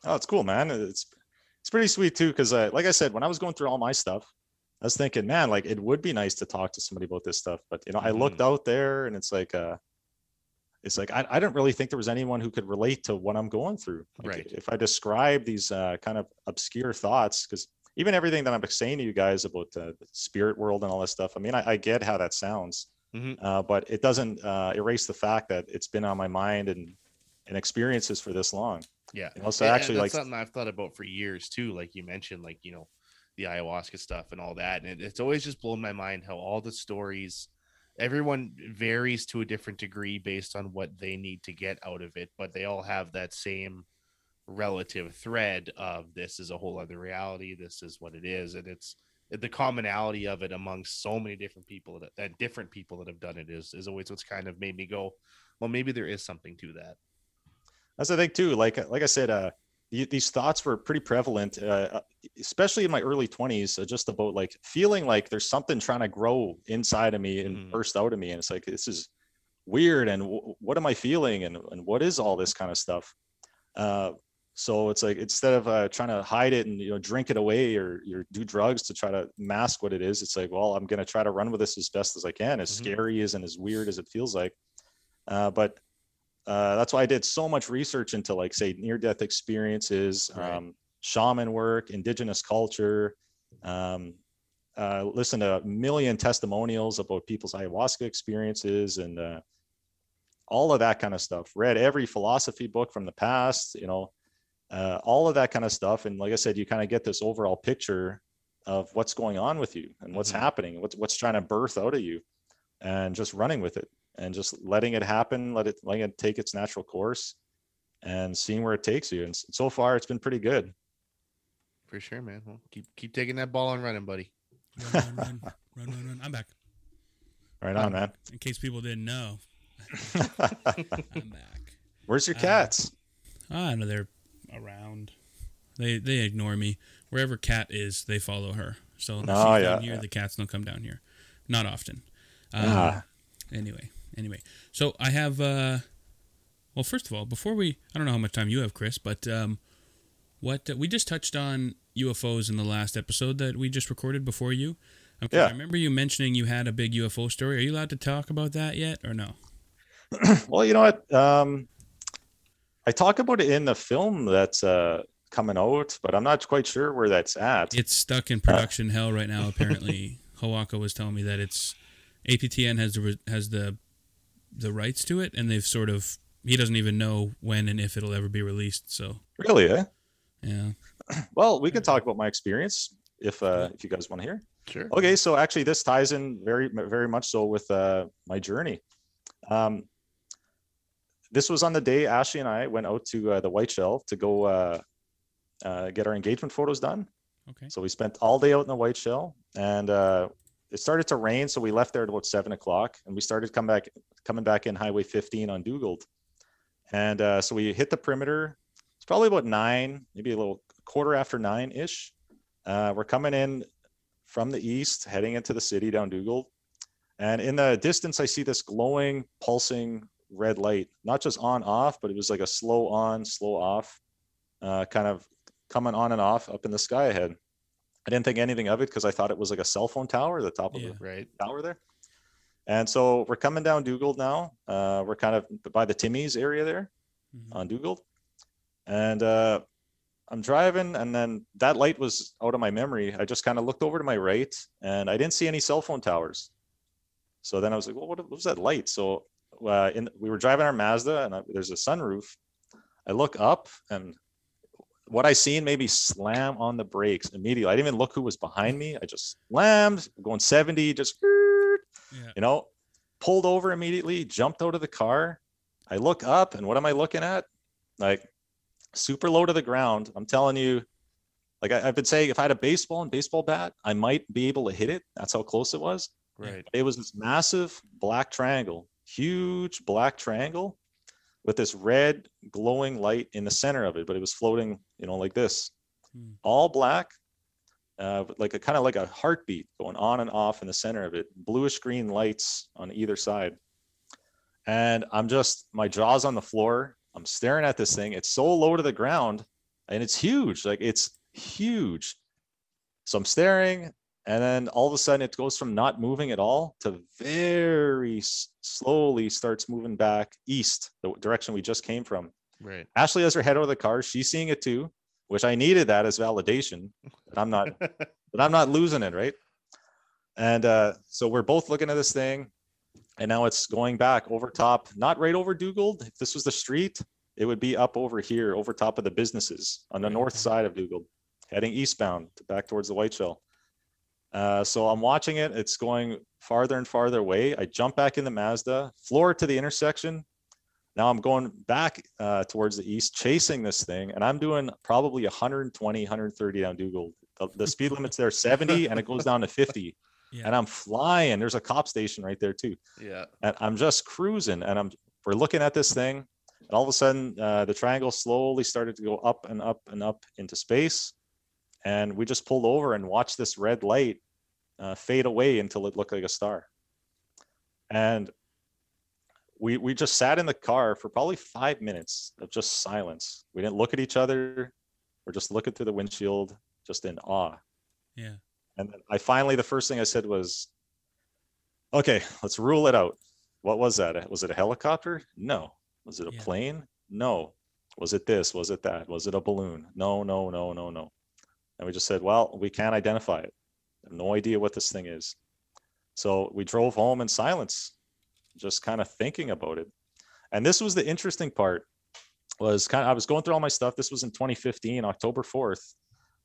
Speaker 3: oh, it's cool, man. It's it's pretty sweet too, because uh, like I said, when I was going through all my stuff, I was thinking, man, like it would be nice to talk to somebody about this stuff. But you know, I looked out there, and it's like, uh, it's like I, I didn't really think there was anyone who could relate to what I'm going through. Like,
Speaker 1: Right.
Speaker 3: If I describe these uh, kind of obscure thoughts, because even everything that I'm saying to you guys about uh, the spirit world and all this stuff, I mean, I, I get how that sounds,
Speaker 1: Mhm.
Speaker 3: uh, but it doesn't uh, erase the fact that it's been on my mind and and experiences for this long.
Speaker 1: Yeah.
Speaker 3: You know, so
Speaker 1: And- and
Speaker 3: actually,
Speaker 1: that's
Speaker 3: like,
Speaker 1: something I've thought about for years too. Like you mentioned, like you know, the ayahuasca stuff and all that, and it, it's always just blown my mind how all the stories, everyone varies to a different degree based on what they need to get out of it, but they all have that same relative thread of this is a whole other reality. This is what it is, and it's the commonality of it among so many different people that, different people that have done it is is always what's kind of made me go, well, maybe there is something to that.
Speaker 3: that's the thing too. Like like I said, uh, these thoughts were pretty prevalent, uh, especially in my early 20s, uh, just about like feeling like there's something trying to grow inside of me and
Speaker 1: Mhm.
Speaker 3: burst out of me. And it's like, this is weird. And w- what am I feeling? And, and what is all this kind of stuff? Uh, so it's like instead of uh, trying to hide it and you know drink it away or you do drugs to try to mask what it is, it's like, well, I'm gonna try to run with this as best as I can, as
Speaker 1: Mhm.
Speaker 3: scary as and as weird as it feels like. Uh, but uh, that's why I did so much research into like say near death experiences,
Speaker 1: Right.
Speaker 3: um, shaman work, indigenous culture. Um, uh, listen to a million testimonials about people's ayahuasca experiences and uh, all of that kind of stuff. Read every philosophy book from the past, you know, uh, all of that kind of stuff. And like I said, you kind of get this overall picture of what's going on with you and what's
Speaker 1: Mhm.
Speaker 3: happening, what's what's trying to birth out of you, and just running with it and just letting it happen, let it letting it take its natural course, and seeing where it takes you. And so far, it's been pretty good.
Speaker 1: For sure, man. Well, keep keep taking that ball and running, buddy.
Speaker 2: Run, run, run, run, run, run. I'm back.
Speaker 3: Right on, man.
Speaker 2: In case people didn't know, I'm back.
Speaker 3: Where's your
Speaker 2: Uh,
Speaker 3: cats?
Speaker 2: Ah, no, they're around. They they ignore me. Wherever cat is, they follow her. So
Speaker 3: Oh, yeah,
Speaker 2: down here,
Speaker 3: yeah.
Speaker 2: the cats don't come down here. Not often. Um,
Speaker 3: Ah.
Speaker 2: Anyway, anyway. So I have. uh Well, first of all, before we, I don't know how much time you have, Chris, but um, what we just touched on UFOs in the last episode that we just recorded before you. 'cause
Speaker 3: Yeah.
Speaker 2: I remember you mentioning you had a big UFO story. Are you allowed to talk about that yet, or no?
Speaker 3: well, you know what? Um, I talk about it in the film that's uh, coming out, but I'm not quite sure where that's at.
Speaker 2: It's stuck in production hell right now. Apparently, Hawaka was telling me that it's APTN has the has the the rights to it, and they've sort of he doesn't even know when and if it'll ever be released. So
Speaker 3: Really, eh?
Speaker 2: yeah,
Speaker 3: Well, we can talk about my experience if uh, if you guys want to hear.
Speaker 1: Sure.
Speaker 3: Okay, so actually, this ties in very very much so with uh, my journey. Um, this was on the day Ashley and I went out to uh, the White Shell to go uh, uh, get our engagement photos done.
Speaker 2: okay,
Speaker 3: So we spent all day out in the White Shell, and uh, it started to rain. So we left there at about seven o'clock, and we started come back coming back in Highway 15 on Dugald. And uh, so we hit the perimeter. It's probably about nine, maybe a little quarter after nine ish. Uh, we're coming in from the east, heading into the city down Dugald. And in the distance, I see this glowing, pulsing red light, not just on off, but it was like a slow on, slow off, uh, kind of coming on and off up in the sky ahead. I didn't think anything of it because I thought it was like a cell phone tower, the top of
Speaker 2: Yeah.
Speaker 3: the
Speaker 1: Right.
Speaker 3: tower there. And so we're coming down Dugald now. Uh, we're kind of by the Timmy's area there
Speaker 2: Mhm.
Speaker 3: on Dugald. And uh, I'm driving, and then that light was out of my memory. I just kind of looked over to my right, and I didn't see any cell phone towers. So then I was like, well, what, what was that light? So uh, in, we were driving our Mazda, and I, there's a sunroof. I look up, and what I seen maybe slam on the brakes immediately. I didn't even look who was behind me. I just slammed, going 70, just
Speaker 2: yeah,
Speaker 3: you know, pulled over immediately, jumped out of the car. I look up, and what am I looking at? Like super low to the ground. I'm telling you, like I, I've been saying, if I had a baseball and baseball bat, I might be able to hit it. That's how close it was.
Speaker 1: Right.
Speaker 3: It was this massive black triangle, huge black triangle with this red glowing light in the center of it, but it was floating, you know, like this,
Speaker 2: Hmm.
Speaker 3: all black, uh, like a kind of like a heartbeat going on and off in the center of it, bluish green lights on either side. And I'm just, my jaw's on the floor. I'm staring at this thing. It's so low to the ground and it's huge. Like it's huge. So I'm staring and then all of a sudden it goes from not moving at all to very s- slowly starts moving back east, the direction we just came from.
Speaker 1: Right.
Speaker 3: Ashley has her head of the car. She's seeing it too, which I needed that as validation. But I'm not, but I'm not losing it, right? And uh, so we're both looking at this thing, and now it's going back over top, not right over Dugald. If this was the street, it would be up over here, over top of the businesses on the north side of Dugald, heading eastbound to back towards the White Shell. Uh, so I'm watching it. It's going farther and farther away. I jump back in the Mazda, floor to the intersection. Now I'm going back uh, towards the east, chasing this thing, and I'm doing probably 120, 130 down Dugald. The, the speed limit's there 70, and it goes down to 50.
Speaker 2: Yeah.
Speaker 3: And I'm flying. There's a cop station right there too
Speaker 1: Yeah.
Speaker 3: and I'm just cruising and I'm we're looking at this thing. And all of a sudden, uh, the triangle slowly started to go up and up and up into space. And we just pulled over and watched this red light uh, fade away until it looked like a star. And we we just sat in the car for probably five minutes of just silence. We didn't look at each other. We're just looking through the windshield, just in awe.
Speaker 2: Yeah.
Speaker 3: And then I finally, the first thing I said was, "Okay, let's rule it out. What was that? Was it a helicopter? No. Was it a
Speaker 2: Yeah.
Speaker 3: plane? No. Was it this? Was it that? Was it a balloon? No, no, no, no, no." And we just said, "Well, we can't identify it. I have no idea what this thing is." So we drove home in silence, just kind of thinking about it. And this was the interesting part. Was kind of I was going through all my stuff. This was in 2015, October 4th.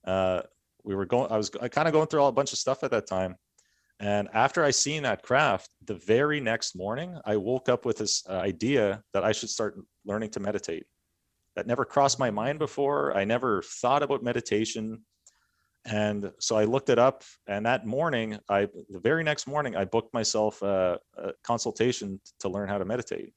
Speaker 3: Uh, we were going. I was kind of going through all a bunch of stuff at that time. And after I seen that craft, the very next morning, I woke up with this uh, idea that I should start learning to meditate. That never crossed my mind before. I never thought about meditation. And so I looked it up. And that morning, I the very next morning, I booked myself a, a consultation to learn how to meditate.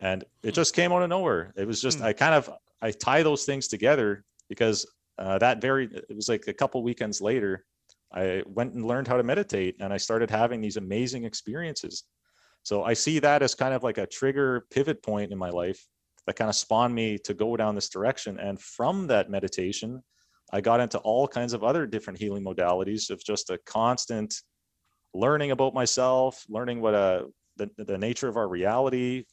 Speaker 3: And it just came out of nowhere. It was just
Speaker 1: Hmm.
Speaker 3: I kind of I tie those things together because uh, that very it was like a couple weekends later i went and learned how to meditate and i started having these amazing experiences so i see that as kind of like a trigger pivot point in my life that kind of spawned me to go down this direction and from that meditation i got into all kinds of other different healing modalities of just a constant learning about myself learning what uh the, the nature of our reality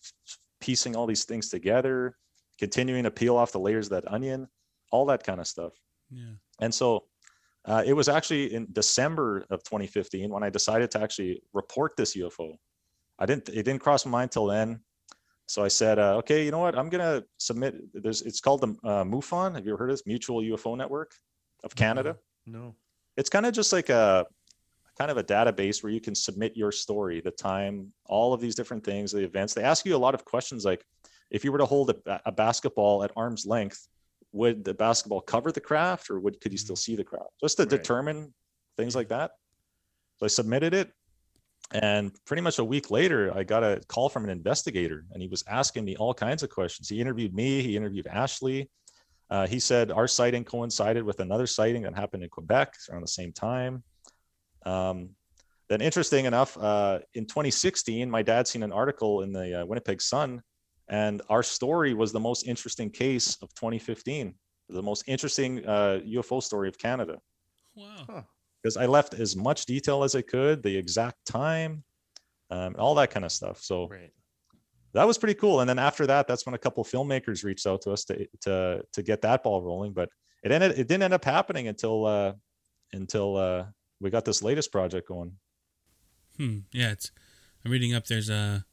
Speaker 3: piecing all these things together continuing to peel off the layers of that onion all that kind of stuff.
Speaker 2: Yeah.
Speaker 3: And so uh, it was actually in December of 2015 when I decided to actually report this UFO. I didn't, it didn't cross my mind till then. So I said, uh, okay, you know what? I'm going to submit. There's, it's called the uh, MUFON. Have you ever heard of this? Mutual UFO Network of Canada.
Speaker 1: No.
Speaker 3: It's kind of just like a kind of a database where you can submit your story, the time, all of these different things, the events. They ask you a lot of questions like, if you were to hold a, a basketball at arm's length, would the basketball cover the craft or would could you still see the craft just to
Speaker 1: Right.
Speaker 3: determine things like that so i submitted it and pretty much a week later i got a call from an investigator and he was asking me all kinds of questions. He interviewed me he interviewed ashley. Uh, he said our sighting coincided with another sighting that happened in quebec around the same time. Um, then interesting enough uh, in 2016 my dad seen an article in the uh, winnipeg sun and our story was the most interesting case of 2015 the most interesting uh, ufo story of canada.
Speaker 2: Wow.
Speaker 3: Because i left as much detail as i could the exact time um, all that kind of stuff so
Speaker 1: Right.
Speaker 3: that was pretty cool and then after that that's when a couple filmmakers reached out to us to to to get that ball rolling but it ended it didn't end up happening until uh until uh we got this latest project going
Speaker 2: Hmm. Yeah, it's. I'm reading up. There's a,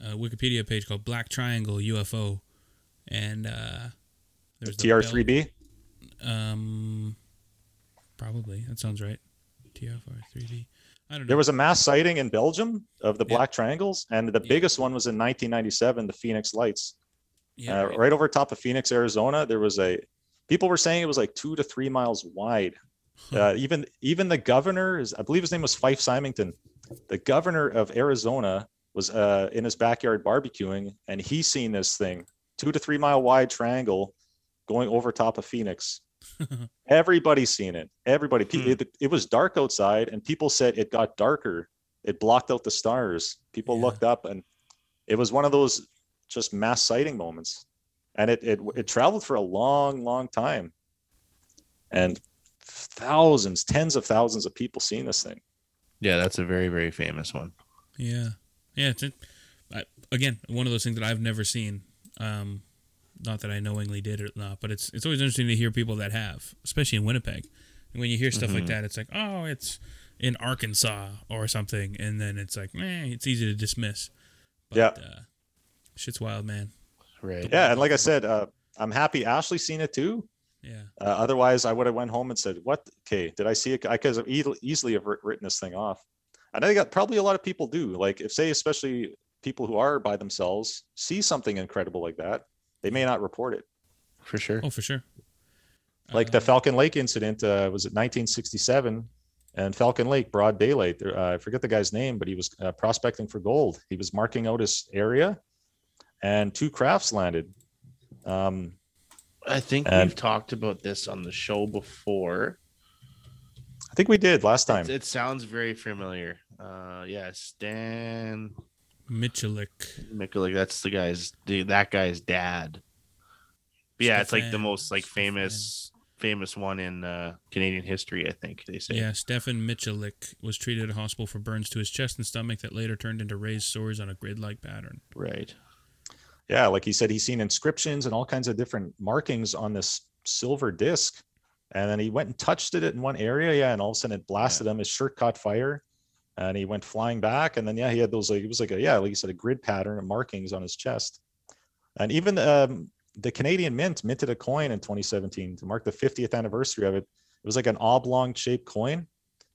Speaker 2: a Wikipedia page called Black Triangle UFO, and uh, there's the
Speaker 3: tr3b
Speaker 2: Um, probably that sounds right. TFR 3D. I don't know.
Speaker 3: There was a mass sighting in Belgium of the
Speaker 2: Yeah.
Speaker 3: black triangles, and the
Speaker 2: Yeah.
Speaker 3: biggest one was in 1997, the Phoenix Lights.
Speaker 2: yeah,
Speaker 3: uh, right over top of Phoenix, Arizona. There was a people were saying it was like two to three miles wide. Uh, even even the governor is, I believe his name was Fife Symington. The governor of Arizona was uh, in his backyard barbecuing, and he seen this thing, two to three mile wide triangle, going over top of Phoenix. Everybody's seen it. Everybody.
Speaker 1: Hmm.
Speaker 3: It, it was dark outside, and people said it got darker. It blocked out the stars. People
Speaker 2: Yeah.
Speaker 3: looked up, and it was one of those just mass sighting moments. And it it it traveled for a long, long time, and thousands, tens of thousands of people seen this thing.
Speaker 1: Yeah, that's a very very famous one.
Speaker 2: Yeah, yeah. It's a, I, again one of those things that I've never seen. Um, not that I knowingly did it or not, but it's it's always interesting to hear people that have, especially in Winnipeg. And when you hear stuff like
Speaker 1: Mhm.
Speaker 2: that, it's like, oh, it's in Arkansas or something, and then it's like, eh, it's easy to dismiss. But,
Speaker 3: Yeah.
Speaker 2: uh, shit's wild, man.
Speaker 1: Right.
Speaker 3: Yeah, and like I said, uh, I'm happy Ashley seen it too.
Speaker 2: Yeah,
Speaker 3: Uh, otherwise, I would have went home and said, "What? Okay, did I see it? I could have easily, easily have written this thing off." And I think that probably a lot of people do. Like, if say, especially people who are by themselves, see something incredible like that, they may not report it.
Speaker 1: For sure.
Speaker 2: oh for sure.
Speaker 3: Like the
Speaker 2: Uh,
Speaker 3: Falcon Lake incident uh, was it 1967, and Falcon Lake, broad daylight. Uh, I forget the guy's name, but he was uh, prospecting for gold. He was marking out his area, and two crafts landed. Um,
Speaker 1: I think
Speaker 3: And-
Speaker 1: we've talked about this on the show before.
Speaker 3: I think we did last time.
Speaker 1: It, it sounds very familiar. Uh, yeah, Stan
Speaker 2: Michalak.
Speaker 1: Mikulik. That's the guy's. The, that guy's dad. But yeah, it's like the most like
Speaker 2: Stefan.
Speaker 1: famous famous one in uh, Canadian history. I think they say.
Speaker 2: Yeah, Stefan Michalak was treated at a hospital for burns to his chest and stomach that later turned into raised sores on a grid-like pattern.
Speaker 1: Right.
Speaker 3: Yeah, like he said, he's seen inscriptions and all kinds of different markings on this silver disc. And then he went and touched it in one area. Yeah. And all of a sudden it blasted him. His shirt caught fire and he went flying back. And then, yeah, he had those, like, it was like a, yeah, like you said, a grid pattern of markings on his chest. And even um, the Canadian Mint minted a coin in 2017 to mark the 50th anniversary of it. It was like an oblong shaped coin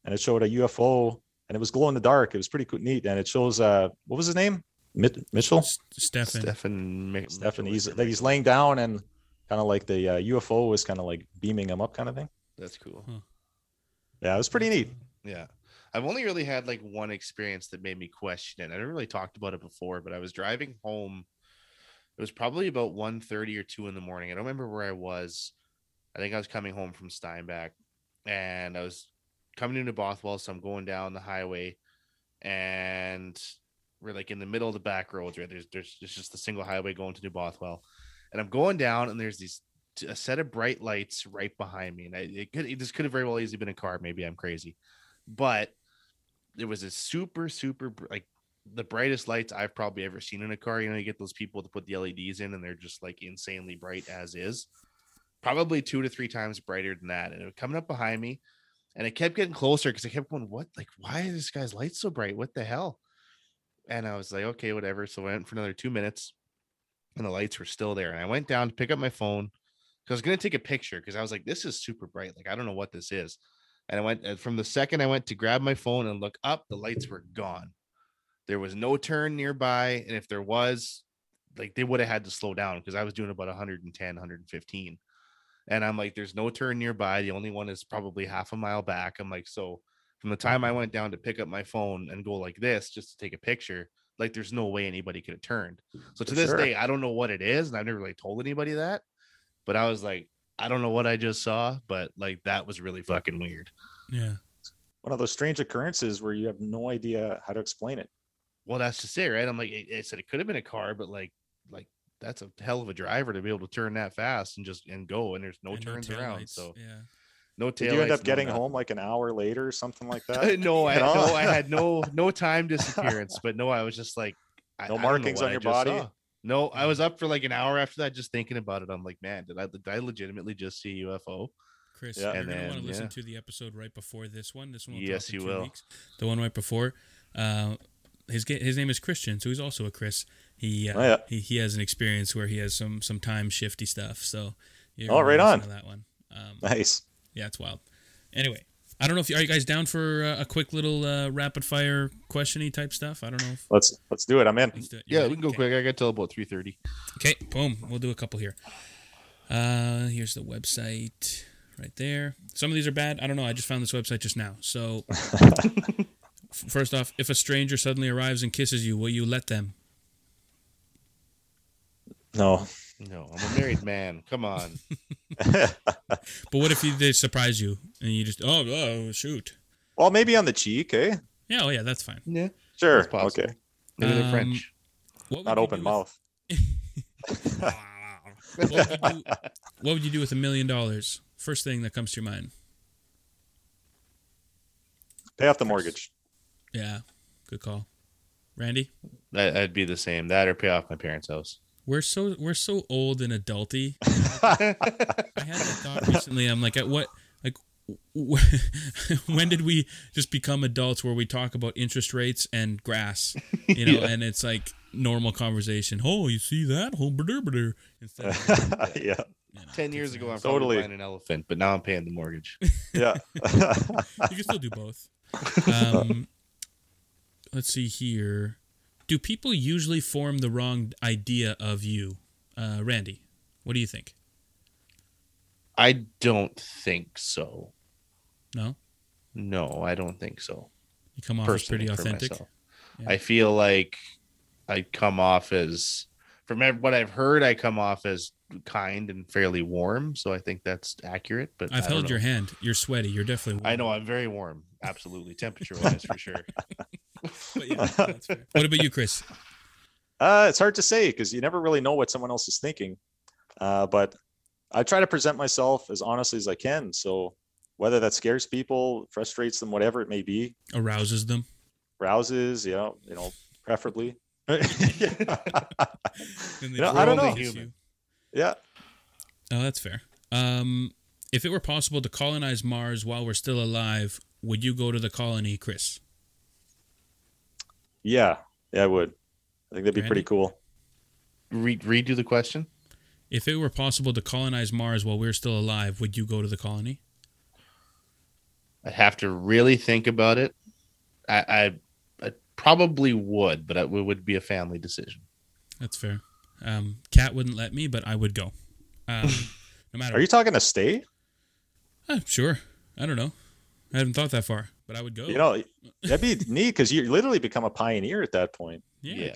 Speaker 3: and it showed a UFO and it was glow in the dark. It was pretty cool, neat. And it shows, uh, what was his name? Mit- Mitchell?
Speaker 2: S- Stefan.
Speaker 1: Stefan.
Speaker 3: Stefan, he's like he's laying down and kind of like the uh, UFO is kind of like beaming him up, kind of thing.
Speaker 1: That's cool.
Speaker 3: Yeah, it was pretty neat.
Speaker 1: Yeah. I've only really had like one experience that made me question it. I never really talked about it before, but I was driving home. It was probably about 1.30 or 2 in the morning. I don't remember where I was. I think I was coming home from Steinbach and I was coming into Bothwell. So I'm going down the highway and we're like in the middle of the back roads, right? There's, there's, just the single highway going to New Bothwell. And I'm going down and there's these a set of bright lights right behind me. And I, it could, this could have very well easily been a car. Maybe I'm crazy but it was a super super like the brightest lights I've probably ever seen in a car. You know, you get those people to put the LEDs in and they're just like insanely bright as is. Probably two to three times brighter than that. And it was coming up behind me and it kept getting closer because I kept going, What? Like, why is this guy's light so bright? What the hell? And I was like, Okay, whatever. So I went for another two minutes and the lights were still there. And I went down to pick up my phone because I was going to take a picture because I was like, This is super bright. Like, I don't know what this is. And I went uh, from the second I went to grab my phone and look up, the lights were gone. There was no turn nearby. And if there was, like they would have had to slow down because I was doing about 110, 115. And I'm like, there's no turn nearby. The only one is probably half a mile back. I'm like, so from the time I went down to pick up my phone and go like this just to take a picture, like there's no way anybody could have turned. So to
Speaker 3: For
Speaker 1: this
Speaker 3: sure.
Speaker 1: day, I don't know what it is. And I've never really told anybody that. But I was like, I don't know what I just saw, but like that was really fucking weird.
Speaker 2: Yeah.
Speaker 3: One of those strange occurrences where you have no idea how to explain it.
Speaker 1: Well, that's just it, right? I'm like, I I said it could have been a car, but like, like that's a hell of a driver to be able to turn that fast and just and go, and there's no
Speaker 2: And
Speaker 1: turns around,
Speaker 2: taillights.
Speaker 1: so
Speaker 2: yeah.
Speaker 1: no tail.
Speaker 3: Did you end up getting home like an hour later or something like that?
Speaker 1: no, I no, I had no no time disappearance, but no, I was just like, I,
Speaker 3: No
Speaker 1: I
Speaker 3: markings
Speaker 1: what
Speaker 3: on your body?
Speaker 1: saw. No, I was up for like an hour after that, just thinking about it. I'm like, man, did I did I legitimately just see a UFO?
Speaker 2: Chris,
Speaker 3: Yeah.
Speaker 2: you're
Speaker 1: And
Speaker 2: gonna want to listen
Speaker 1: yeah.
Speaker 2: to the episode right before this one. This one, will
Speaker 1: Yes, you will.
Speaker 2: Weeks. The one right before. Uh, his his name is Christian, so he's also a Chris. He uh,
Speaker 3: Oh, yeah.
Speaker 2: he he has an experience where he has some some time shifty stuff. So you're
Speaker 3: Oh, right on.
Speaker 2: to that one. Um,
Speaker 3: Nice.
Speaker 2: yeah, it's wild. Anyway, I don't know if you are you guys down for uh, a quick little uh, rapid fire questiony type stuff. I don't know. If,
Speaker 3: Let's let's do it. I'm in.
Speaker 2: let's do it.
Speaker 1: Yeah,
Speaker 2: ready?
Speaker 1: we can go
Speaker 2: Okay.
Speaker 1: quick. I got till about three thirty.
Speaker 2: Okay, boom. We'll do a couple here. Uh, here's the website right there. Some of these are bad. I don't know. I just found this website just now. So, f- first off, if a stranger suddenly arrives and kisses you, will you let them?
Speaker 3: No.
Speaker 1: No, I'm a married man. Come on.
Speaker 2: But what if you, they surprise you and you just, oh, oh, shoot.
Speaker 3: well, maybe on the cheek, eh?
Speaker 2: Yeah, oh yeah, that's fine.
Speaker 1: Yeah,
Speaker 3: Sure.
Speaker 1: That's.
Speaker 3: Okay.
Speaker 1: maybe they're
Speaker 2: Um,
Speaker 1: French.
Speaker 2: What
Speaker 3: Not open mouth.
Speaker 2: With, what, would you do, what would you do with a million dollars? First thing that comes to your mind.
Speaker 3: Pay off the mortgage.
Speaker 2: Yeah, good call. Randy?
Speaker 1: That, I'd be the same. That or pay off my parents' house.
Speaker 2: We're so we're so old and adulty. I had that thought recently. I'm like, at what like when did we just become adults where we talk about interest rates and grass, you know,
Speaker 1: Yeah.
Speaker 2: and it's like normal conversation. Oh, you see that? Oh, brr, brr, Instead of,
Speaker 3: yeah.
Speaker 2: you know,
Speaker 1: Ten years ago, I'm
Speaker 3: Totally.
Speaker 1: buying an elephant, but now I'm paying the mortgage.
Speaker 3: Yeah.
Speaker 2: you can still do both. Um, let's see here. Do people usually form the wrong idea of you, uh, Randy? What do you think?
Speaker 1: I don't think so.
Speaker 2: No,
Speaker 1: No, I don't think so.
Speaker 2: you come off as pretty authentic. Yeah.
Speaker 1: I feel like I come off as from what I've heard, I come off as kind and fairly warm, so I think that's accurate. But
Speaker 2: I've held
Speaker 1: know.
Speaker 2: your hand. You're sweaty. You're definitely.
Speaker 1: I know I'm very warm, absolutely, temperature wise for sure.
Speaker 2: But yeah, that's fair. What about you, Chris?
Speaker 3: Uh, it's hard to say because you never really know what someone else is thinking. Uh, but I try to present myself as honestly as I can. So whether that scares people, frustrates them, whatever it may be,
Speaker 2: Arouses them.
Speaker 3: rouses, you know, you know, preferably. yeah. You know, I don't know.
Speaker 2: against
Speaker 1: Human.
Speaker 2: you.
Speaker 3: yeah.
Speaker 2: Oh, that's fair. Um, if it were possible to colonize Mars while we're still alive, would you go to the colony, Chris?
Speaker 3: Yeah. Yeah, I would. I think that'd be
Speaker 2: Randy?
Speaker 3: pretty cool.
Speaker 1: Re- redo the question.
Speaker 2: If it were possible to colonize Mars while we're still alive, would you go to the colony?
Speaker 1: I'd have to really think about it. I, I, I probably would, but it would be a family decision.
Speaker 2: That's fair. Um, Cat wouldn't let me, but I would go. Um, no matter.
Speaker 3: Are you talking to stay?
Speaker 2: Uh, sure. I don't know. I haven't thought that far, but I would go.
Speaker 3: You know, that'd be neat because you literally become a pioneer at that point.
Speaker 2: yeah.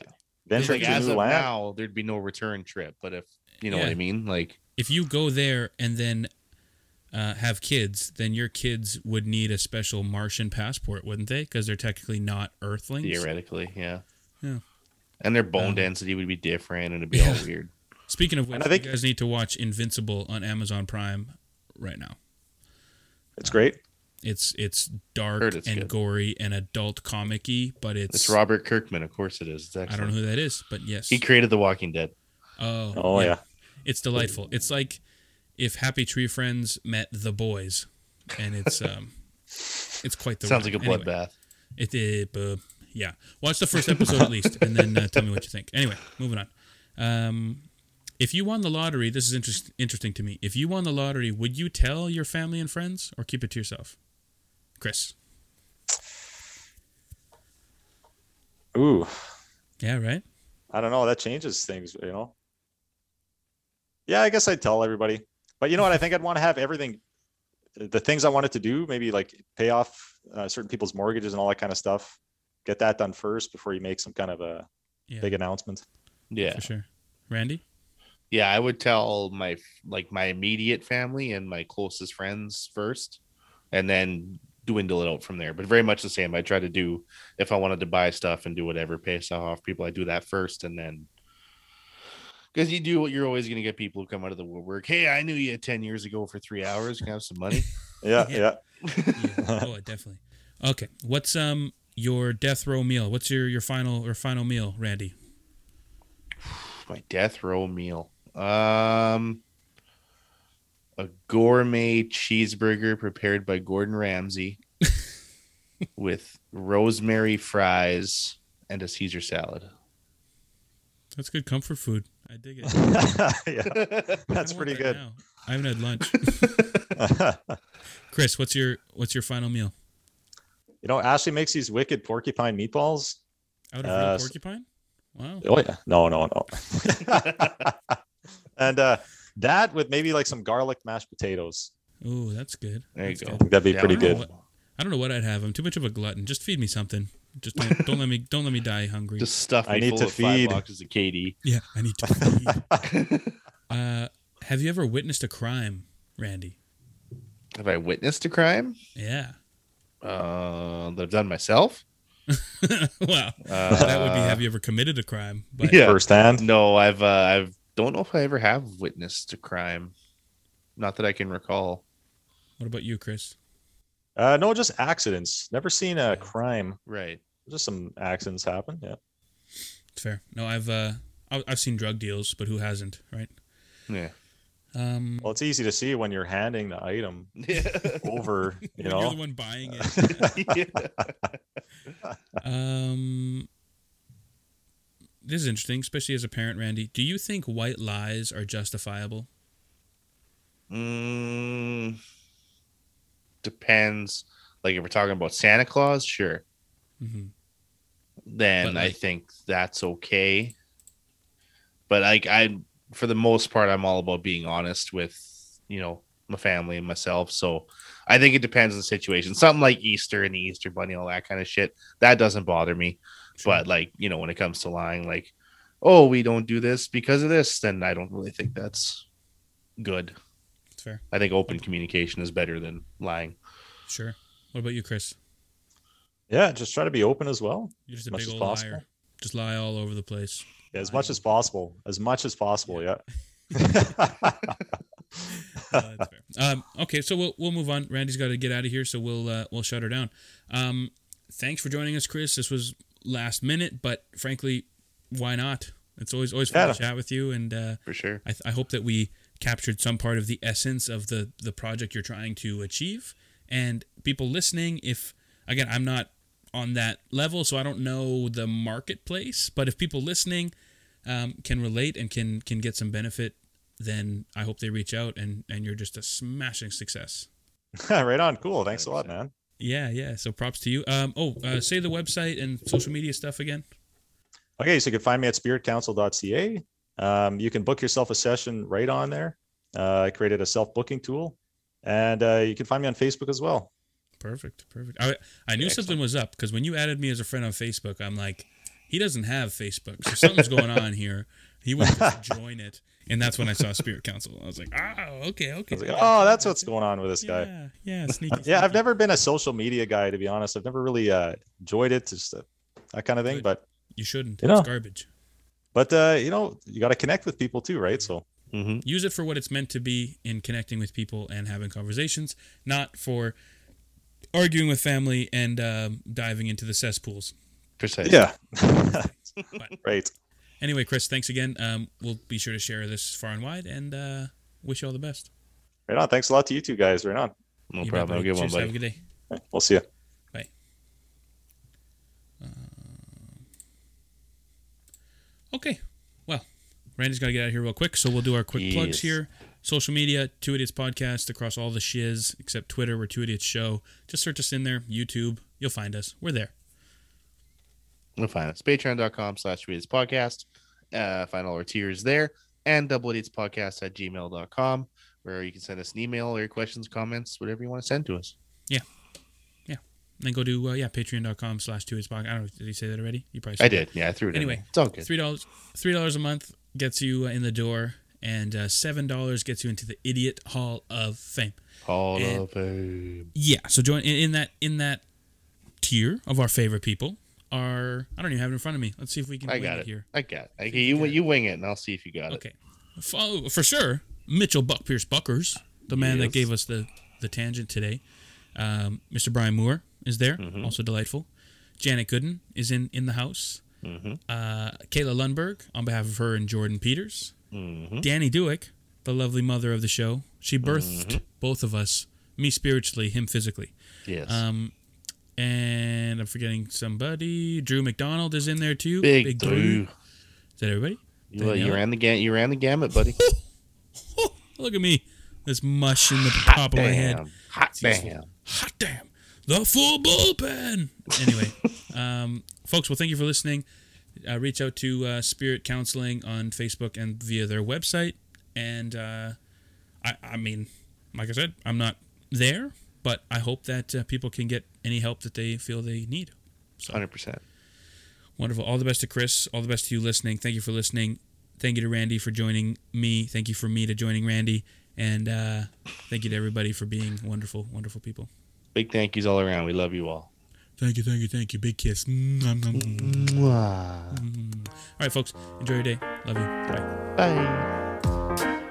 Speaker 3: Venturing
Speaker 1: like
Speaker 3: to
Speaker 1: as
Speaker 3: new
Speaker 1: of
Speaker 3: land.
Speaker 1: now, there'd be no return trip. But if you know what I mean, like
Speaker 2: If you go there and then uh, have kids, then your kids would need a special Martian passport, wouldn't they? Because they're technically not Earthlings.
Speaker 1: theoretically, yeah,
Speaker 2: Yeah.
Speaker 1: And their bone
Speaker 2: Um,
Speaker 1: density would be different, and it'd be all weird.
Speaker 2: Speaking of which,
Speaker 3: And I think-
Speaker 2: you guys need to watch Invincible on Amazon Prime right now.
Speaker 3: It's great.
Speaker 2: It's it's dark
Speaker 1: it's
Speaker 2: and
Speaker 1: good.
Speaker 2: gory and adult comic-y, but it's,
Speaker 1: It's Robert Kirkman, of course it is. It's
Speaker 2: I don't know who that is, but yes.
Speaker 1: He created The Walking Dead.
Speaker 2: oh,
Speaker 3: Oh yeah.
Speaker 2: It's delightful. It's like if Happy Tree Friends met the boys, and it's um, it's quite the
Speaker 1: Sounds
Speaker 2: ride.
Speaker 1: like a
Speaker 2: Anyway,
Speaker 1: bloodbath.
Speaker 2: It, it uh, yeah. Watch the first episode at least, and then uh, tell me what you think. Anyway, moving on. Um, if you won the lottery, this is interest, interesting to me. If you won the lottery, would you tell your family and friends, or keep it to yourself? Chris.
Speaker 3: Ooh,
Speaker 2: Yeah, right.
Speaker 3: I don't know. That changes things, you know. Yeah, I guess I'd tell everybody. But you know what? I think I'd want to have everything, the things I wanted to do, maybe like pay off uh, certain people's mortgages and all that kind of stuff. Get that done first before you make some kind of a
Speaker 2: Yeah,
Speaker 3: big announcement.
Speaker 1: Yeah,
Speaker 2: for sure. Randy.
Speaker 1: yeah. I would tell my like my immediate family and my closest friends first, and then dwindle it out from there. But very much the same. I try to do if I wanted to buy stuff and do whatever, pay stuff off people. I do that first, and then because you do, what you're always going to get people who come out of the woodwork. Hey, I knew you ten years ago for three hours. Can I have some money?
Speaker 3: Yeah,
Speaker 2: Yeah.
Speaker 3: yeah.
Speaker 2: Yeah. oh, definitely. Okay. What's um your death row meal? What's your your final or final meal, Randy?
Speaker 1: my death row meal. Um, a gourmet cheeseburger prepared by Gordon Ramsay with rosemary fries and a Caesar salad.
Speaker 2: That's good comfort food. I dig it.
Speaker 3: yeah, that's pretty
Speaker 2: that
Speaker 3: good.
Speaker 2: now. I haven't had lunch. Chris, what's your what's your final meal?
Speaker 3: you know, Ashley makes these wicked porcupine meatballs.
Speaker 2: Out of
Speaker 3: Uh,
Speaker 2: real porcupine? Wow.
Speaker 3: Oh yeah, no, no, no. and uh, that with maybe like some garlic mashed potatoes.
Speaker 2: Oh, that's good.
Speaker 1: There you
Speaker 2: That's
Speaker 1: go.
Speaker 3: I think that'd be
Speaker 1: Yeah,
Speaker 3: pretty
Speaker 1: I
Speaker 3: good.
Speaker 1: know.
Speaker 2: I don't know what I'd have. I'm too much of a glutton. Just feed me something. Just don't, don't let me don't let me die hungry.
Speaker 1: Just stuff me
Speaker 3: I need
Speaker 1: full
Speaker 3: to
Speaker 1: of five
Speaker 3: feed.
Speaker 1: boxes of KD.
Speaker 2: yeah, I need to feed. Uh, have you ever witnessed a crime, Randy?
Speaker 1: Have I witnessed a crime
Speaker 2: Yeah.
Speaker 1: uh, that I've done myself?
Speaker 2: wow.
Speaker 1: Uh,
Speaker 2: that would be have you ever committed a crime? But
Speaker 1: Yeah.
Speaker 3: Firsthand.
Speaker 1: No, I've uh, I've don't know if I ever have witnessed a crime. Not that I can recall.
Speaker 2: what about you, Chris?
Speaker 3: Uh, no, just accidents. Never seen a crime.
Speaker 1: Right.
Speaker 3: Just some accidents happen. Yeah.
Speaker 2: It's fair. No, I've uh I- I've seen drug deals, but who hasn't, right?
Speaker 1: Yeah.
Speaker 2: Um
Speaker 3: Well, it's easy to see when you're handing the item over. You
Speaker 2: when you're
Speaker 3: know.
Speaker 2: the one buying it. Um This is interesting, especially as a parent, Randy. Do you think white lies are justifiable?
Speaker 1: Mm, depends. Like if we're talking about Santa Claus, sure.
Speaker 2: hmm
Speaker 1: Then
Speaker 2: But,
Speaker 1: I think that's okay. But like I, for the most part, I'm all about being honest with you know my family and myself. So I think it depends on the situation. Something like Easter and the Easter Bunny, all that kind of shit, that doesn't bother me. But like you know, when it comes to lying, like oh, we don't do this because of this, then I don't really think that's good.
Speaker 2: It's fair.
Speaker 1: I think open communication is better than lying.
Speaker 2: Sure. What about you, Chris?
Speaker 3: Yeah, just try to be open as well.
Speaker 2: You're just a
Speaker 3: Much
Speaker 2: big
Speaker 3: as
Speaker 2: old
Speaker 3: possible.
Speaker 2: liar. Just lie all over the place.
Speaker 3: Yeah, as much as possible. As much as possible. Yeah.
Speaker 2: Uh. Um, okay, so we'll we'll move on. Randy's got to get out of here, so we'll uh, we'll shut her down. Um, thanks for joining us, Chris. This was last minute, but frankly, why not? It's always always fun
Speaker 3: Yeah.
Speaker 2: to chat with you, and uh,
Speaker 1: For sure.
Speaker 2: I, I hope that we captured some part of the essence of the the project you're trying to achieve. And people listening, if again, I'm not on that level, so I don't know the marketplace. But if people listening um, can relate and can can get some benefit, then I hope they reach out and and you're just a smashing success.
Speaker 3: right on. Cool. Thanks a lot, man.
Speaker 2: Yeah, yeah. So props to you. Um, oh, uh, say the website and social media stuff again.
Speaker 3: Okay, so you can find me at spiritcouncil.ca. Um, you can book yourself a session right on there. Uh, I created a self booking tool, and uh, you can find me on Facebook as well.
Speaker 2: Perfect, perfect. I I knew something was up because when you added me as a friend on Facebook, I'm like, he doesn't have Facebook, so something's going on here. He wouldn't just join it, and that's when I saw Spirit Council. I was like, oh, okay, okay.
Speaker 3: I was like, oh, that's what's going on with this guy.
Speaker 2: Yeah, yeah, sneaky.
Speaker 3: Yeah, I've never been a social media guy to be honest. I've never really uh, enjoyed it, just uh, that kind of thing.
Speaker 2: Good.
Speaker 3: But
Speaker 2: You shouldn't.
Speaker 3: You
Speaker 2: It's
Speaker 3: know.
Speaker 2: garbage.
Speaker 3: but uh, you know, you got to connect with people too, right? So
Speaker 1: Mm-hmm.
Speaker 2: Use it for what it's meant to be in connecting with people and having conversations, not for arguing with family and um, diving into the cesspools.
Speaker 1: Precisely.
Speaker 3: yeah,
Speaker 2: But-
Speaker 3: right.
Speaker 2: Anyway, Chris, thanks again. Um, we'll be sure to share this far and wide, and uh, wish you all the best.
Speaker 3: Right on. Thanks a lot to you two guys. Right on.
Speaker 1: No
Speaker 2: You
Speaker 1: problem. Have a good one,
Speaker 2: Cheers. Have a good day.
Speaker 3: We'll see you. Bye.
Speaker 2: Okay. Well, Randy's got to get out of here real quick, so we'll do our quick plugs here. Social media, Two Idiots Podcast across all the shiz except Twitter, we're Two Idiots Show. Just search us in there, YouTube. You'll find us. We're there.
Speaker 1: We'll find us. Patreon.com slash Readers Podcast. Uh, find all our tiers there. And Double Idiots Podcast at gmail.com, where you can send us an email or your questions, comments, whatever you want to send to us. Yeah. Yeah.
Speaker 2: And then go to, uh, yeah, patreon.com slash Two Idiots Podcast. I don't know. Did he say that already? You probably
Speaker 1: I did. Yeah, I threw it
Speaker 2: Anyway.
Speaker 1: It's all good.
Speaker 2: Three dollars, three dollars a month gets you uh, in the door, and uh, seven dollars gets you into the Idiot Hall of Fame.
Speaker 1: Hall
Speaker 2: and-
Speaker 1: of Fame.
Speaker 2: Yeah, so join in, in that in that tier of our favorite people are I don't even have it in front of me. Let's see if we can
Speaker 1: I
Speaker 2: wing
Speaker 1: got
Speaker 2: it
Speaker 1: it.
Speaker 2: here.
Speaker 1: I got it. Okay, you, you wing it, and I'll see if you got it.
Speaker 2: Okay, Follow, for sure. Mitchell Buck Pierce Buckers, the man that gave us the the tangent today. Um, Mr. Brian Moore is there,
Speaker 1: Mm-hmm.
Speaker 2: also delightful. Janet Gooden is in in the house.
Speaker 1: Mm-hmm.
Speaker 2: Uh, Kayla Lundberg on behalf of her and Jordan Peters.
Speaker 1: Mm-hmm.
Speaker 2: Danny Dewick, the lovely mother of the show. She birthed
Speaker 1: Mm-hmm.
Speaker 2: both of us, me spiritually, him physically.
Speaker 1: Yes.
Speaker 2: Um, and I'm forgetting somebody. Drew McDonald is in there too.
Speaker 1: Big, Drew.
Speaker 2: Is that everybody?
Speaker 1: You, you ran the gam- You ran the gamut, buddy.
Speaker 2: Look at me. This mush in the top of my head.
Speaker 1: Damn. Hot damn.
Speaker 2: Hot damn. The full bullpen. Anyway, um, folks, well, thank you for listening. Uh, reach out to uh, Spirit Counseling on Facebook and via their website. And uh, I, I mean, like I said, I'm not there, but I hope that uh, people can get any help that they feel they need. So
Speaker 1: 100%.
Speaker 2: wonderful. All the best to Chris. All the best to you listening. Thank you for listening. Thank you to Randy for joining me. Thank you for me to joining Randy. And uh, thank you to everybody for being wonderful, wonderful people.
Speaker 1: Big thank yous all around. We love you all.
Speaker 2: Thank you, thank you, thank you. Big kiss. Mwah, mwah.
Speaker 1: Mwah.
Speaker 2: All right, folks. Enjoy your day. Love you. Bye.
Speaker 1: Bye.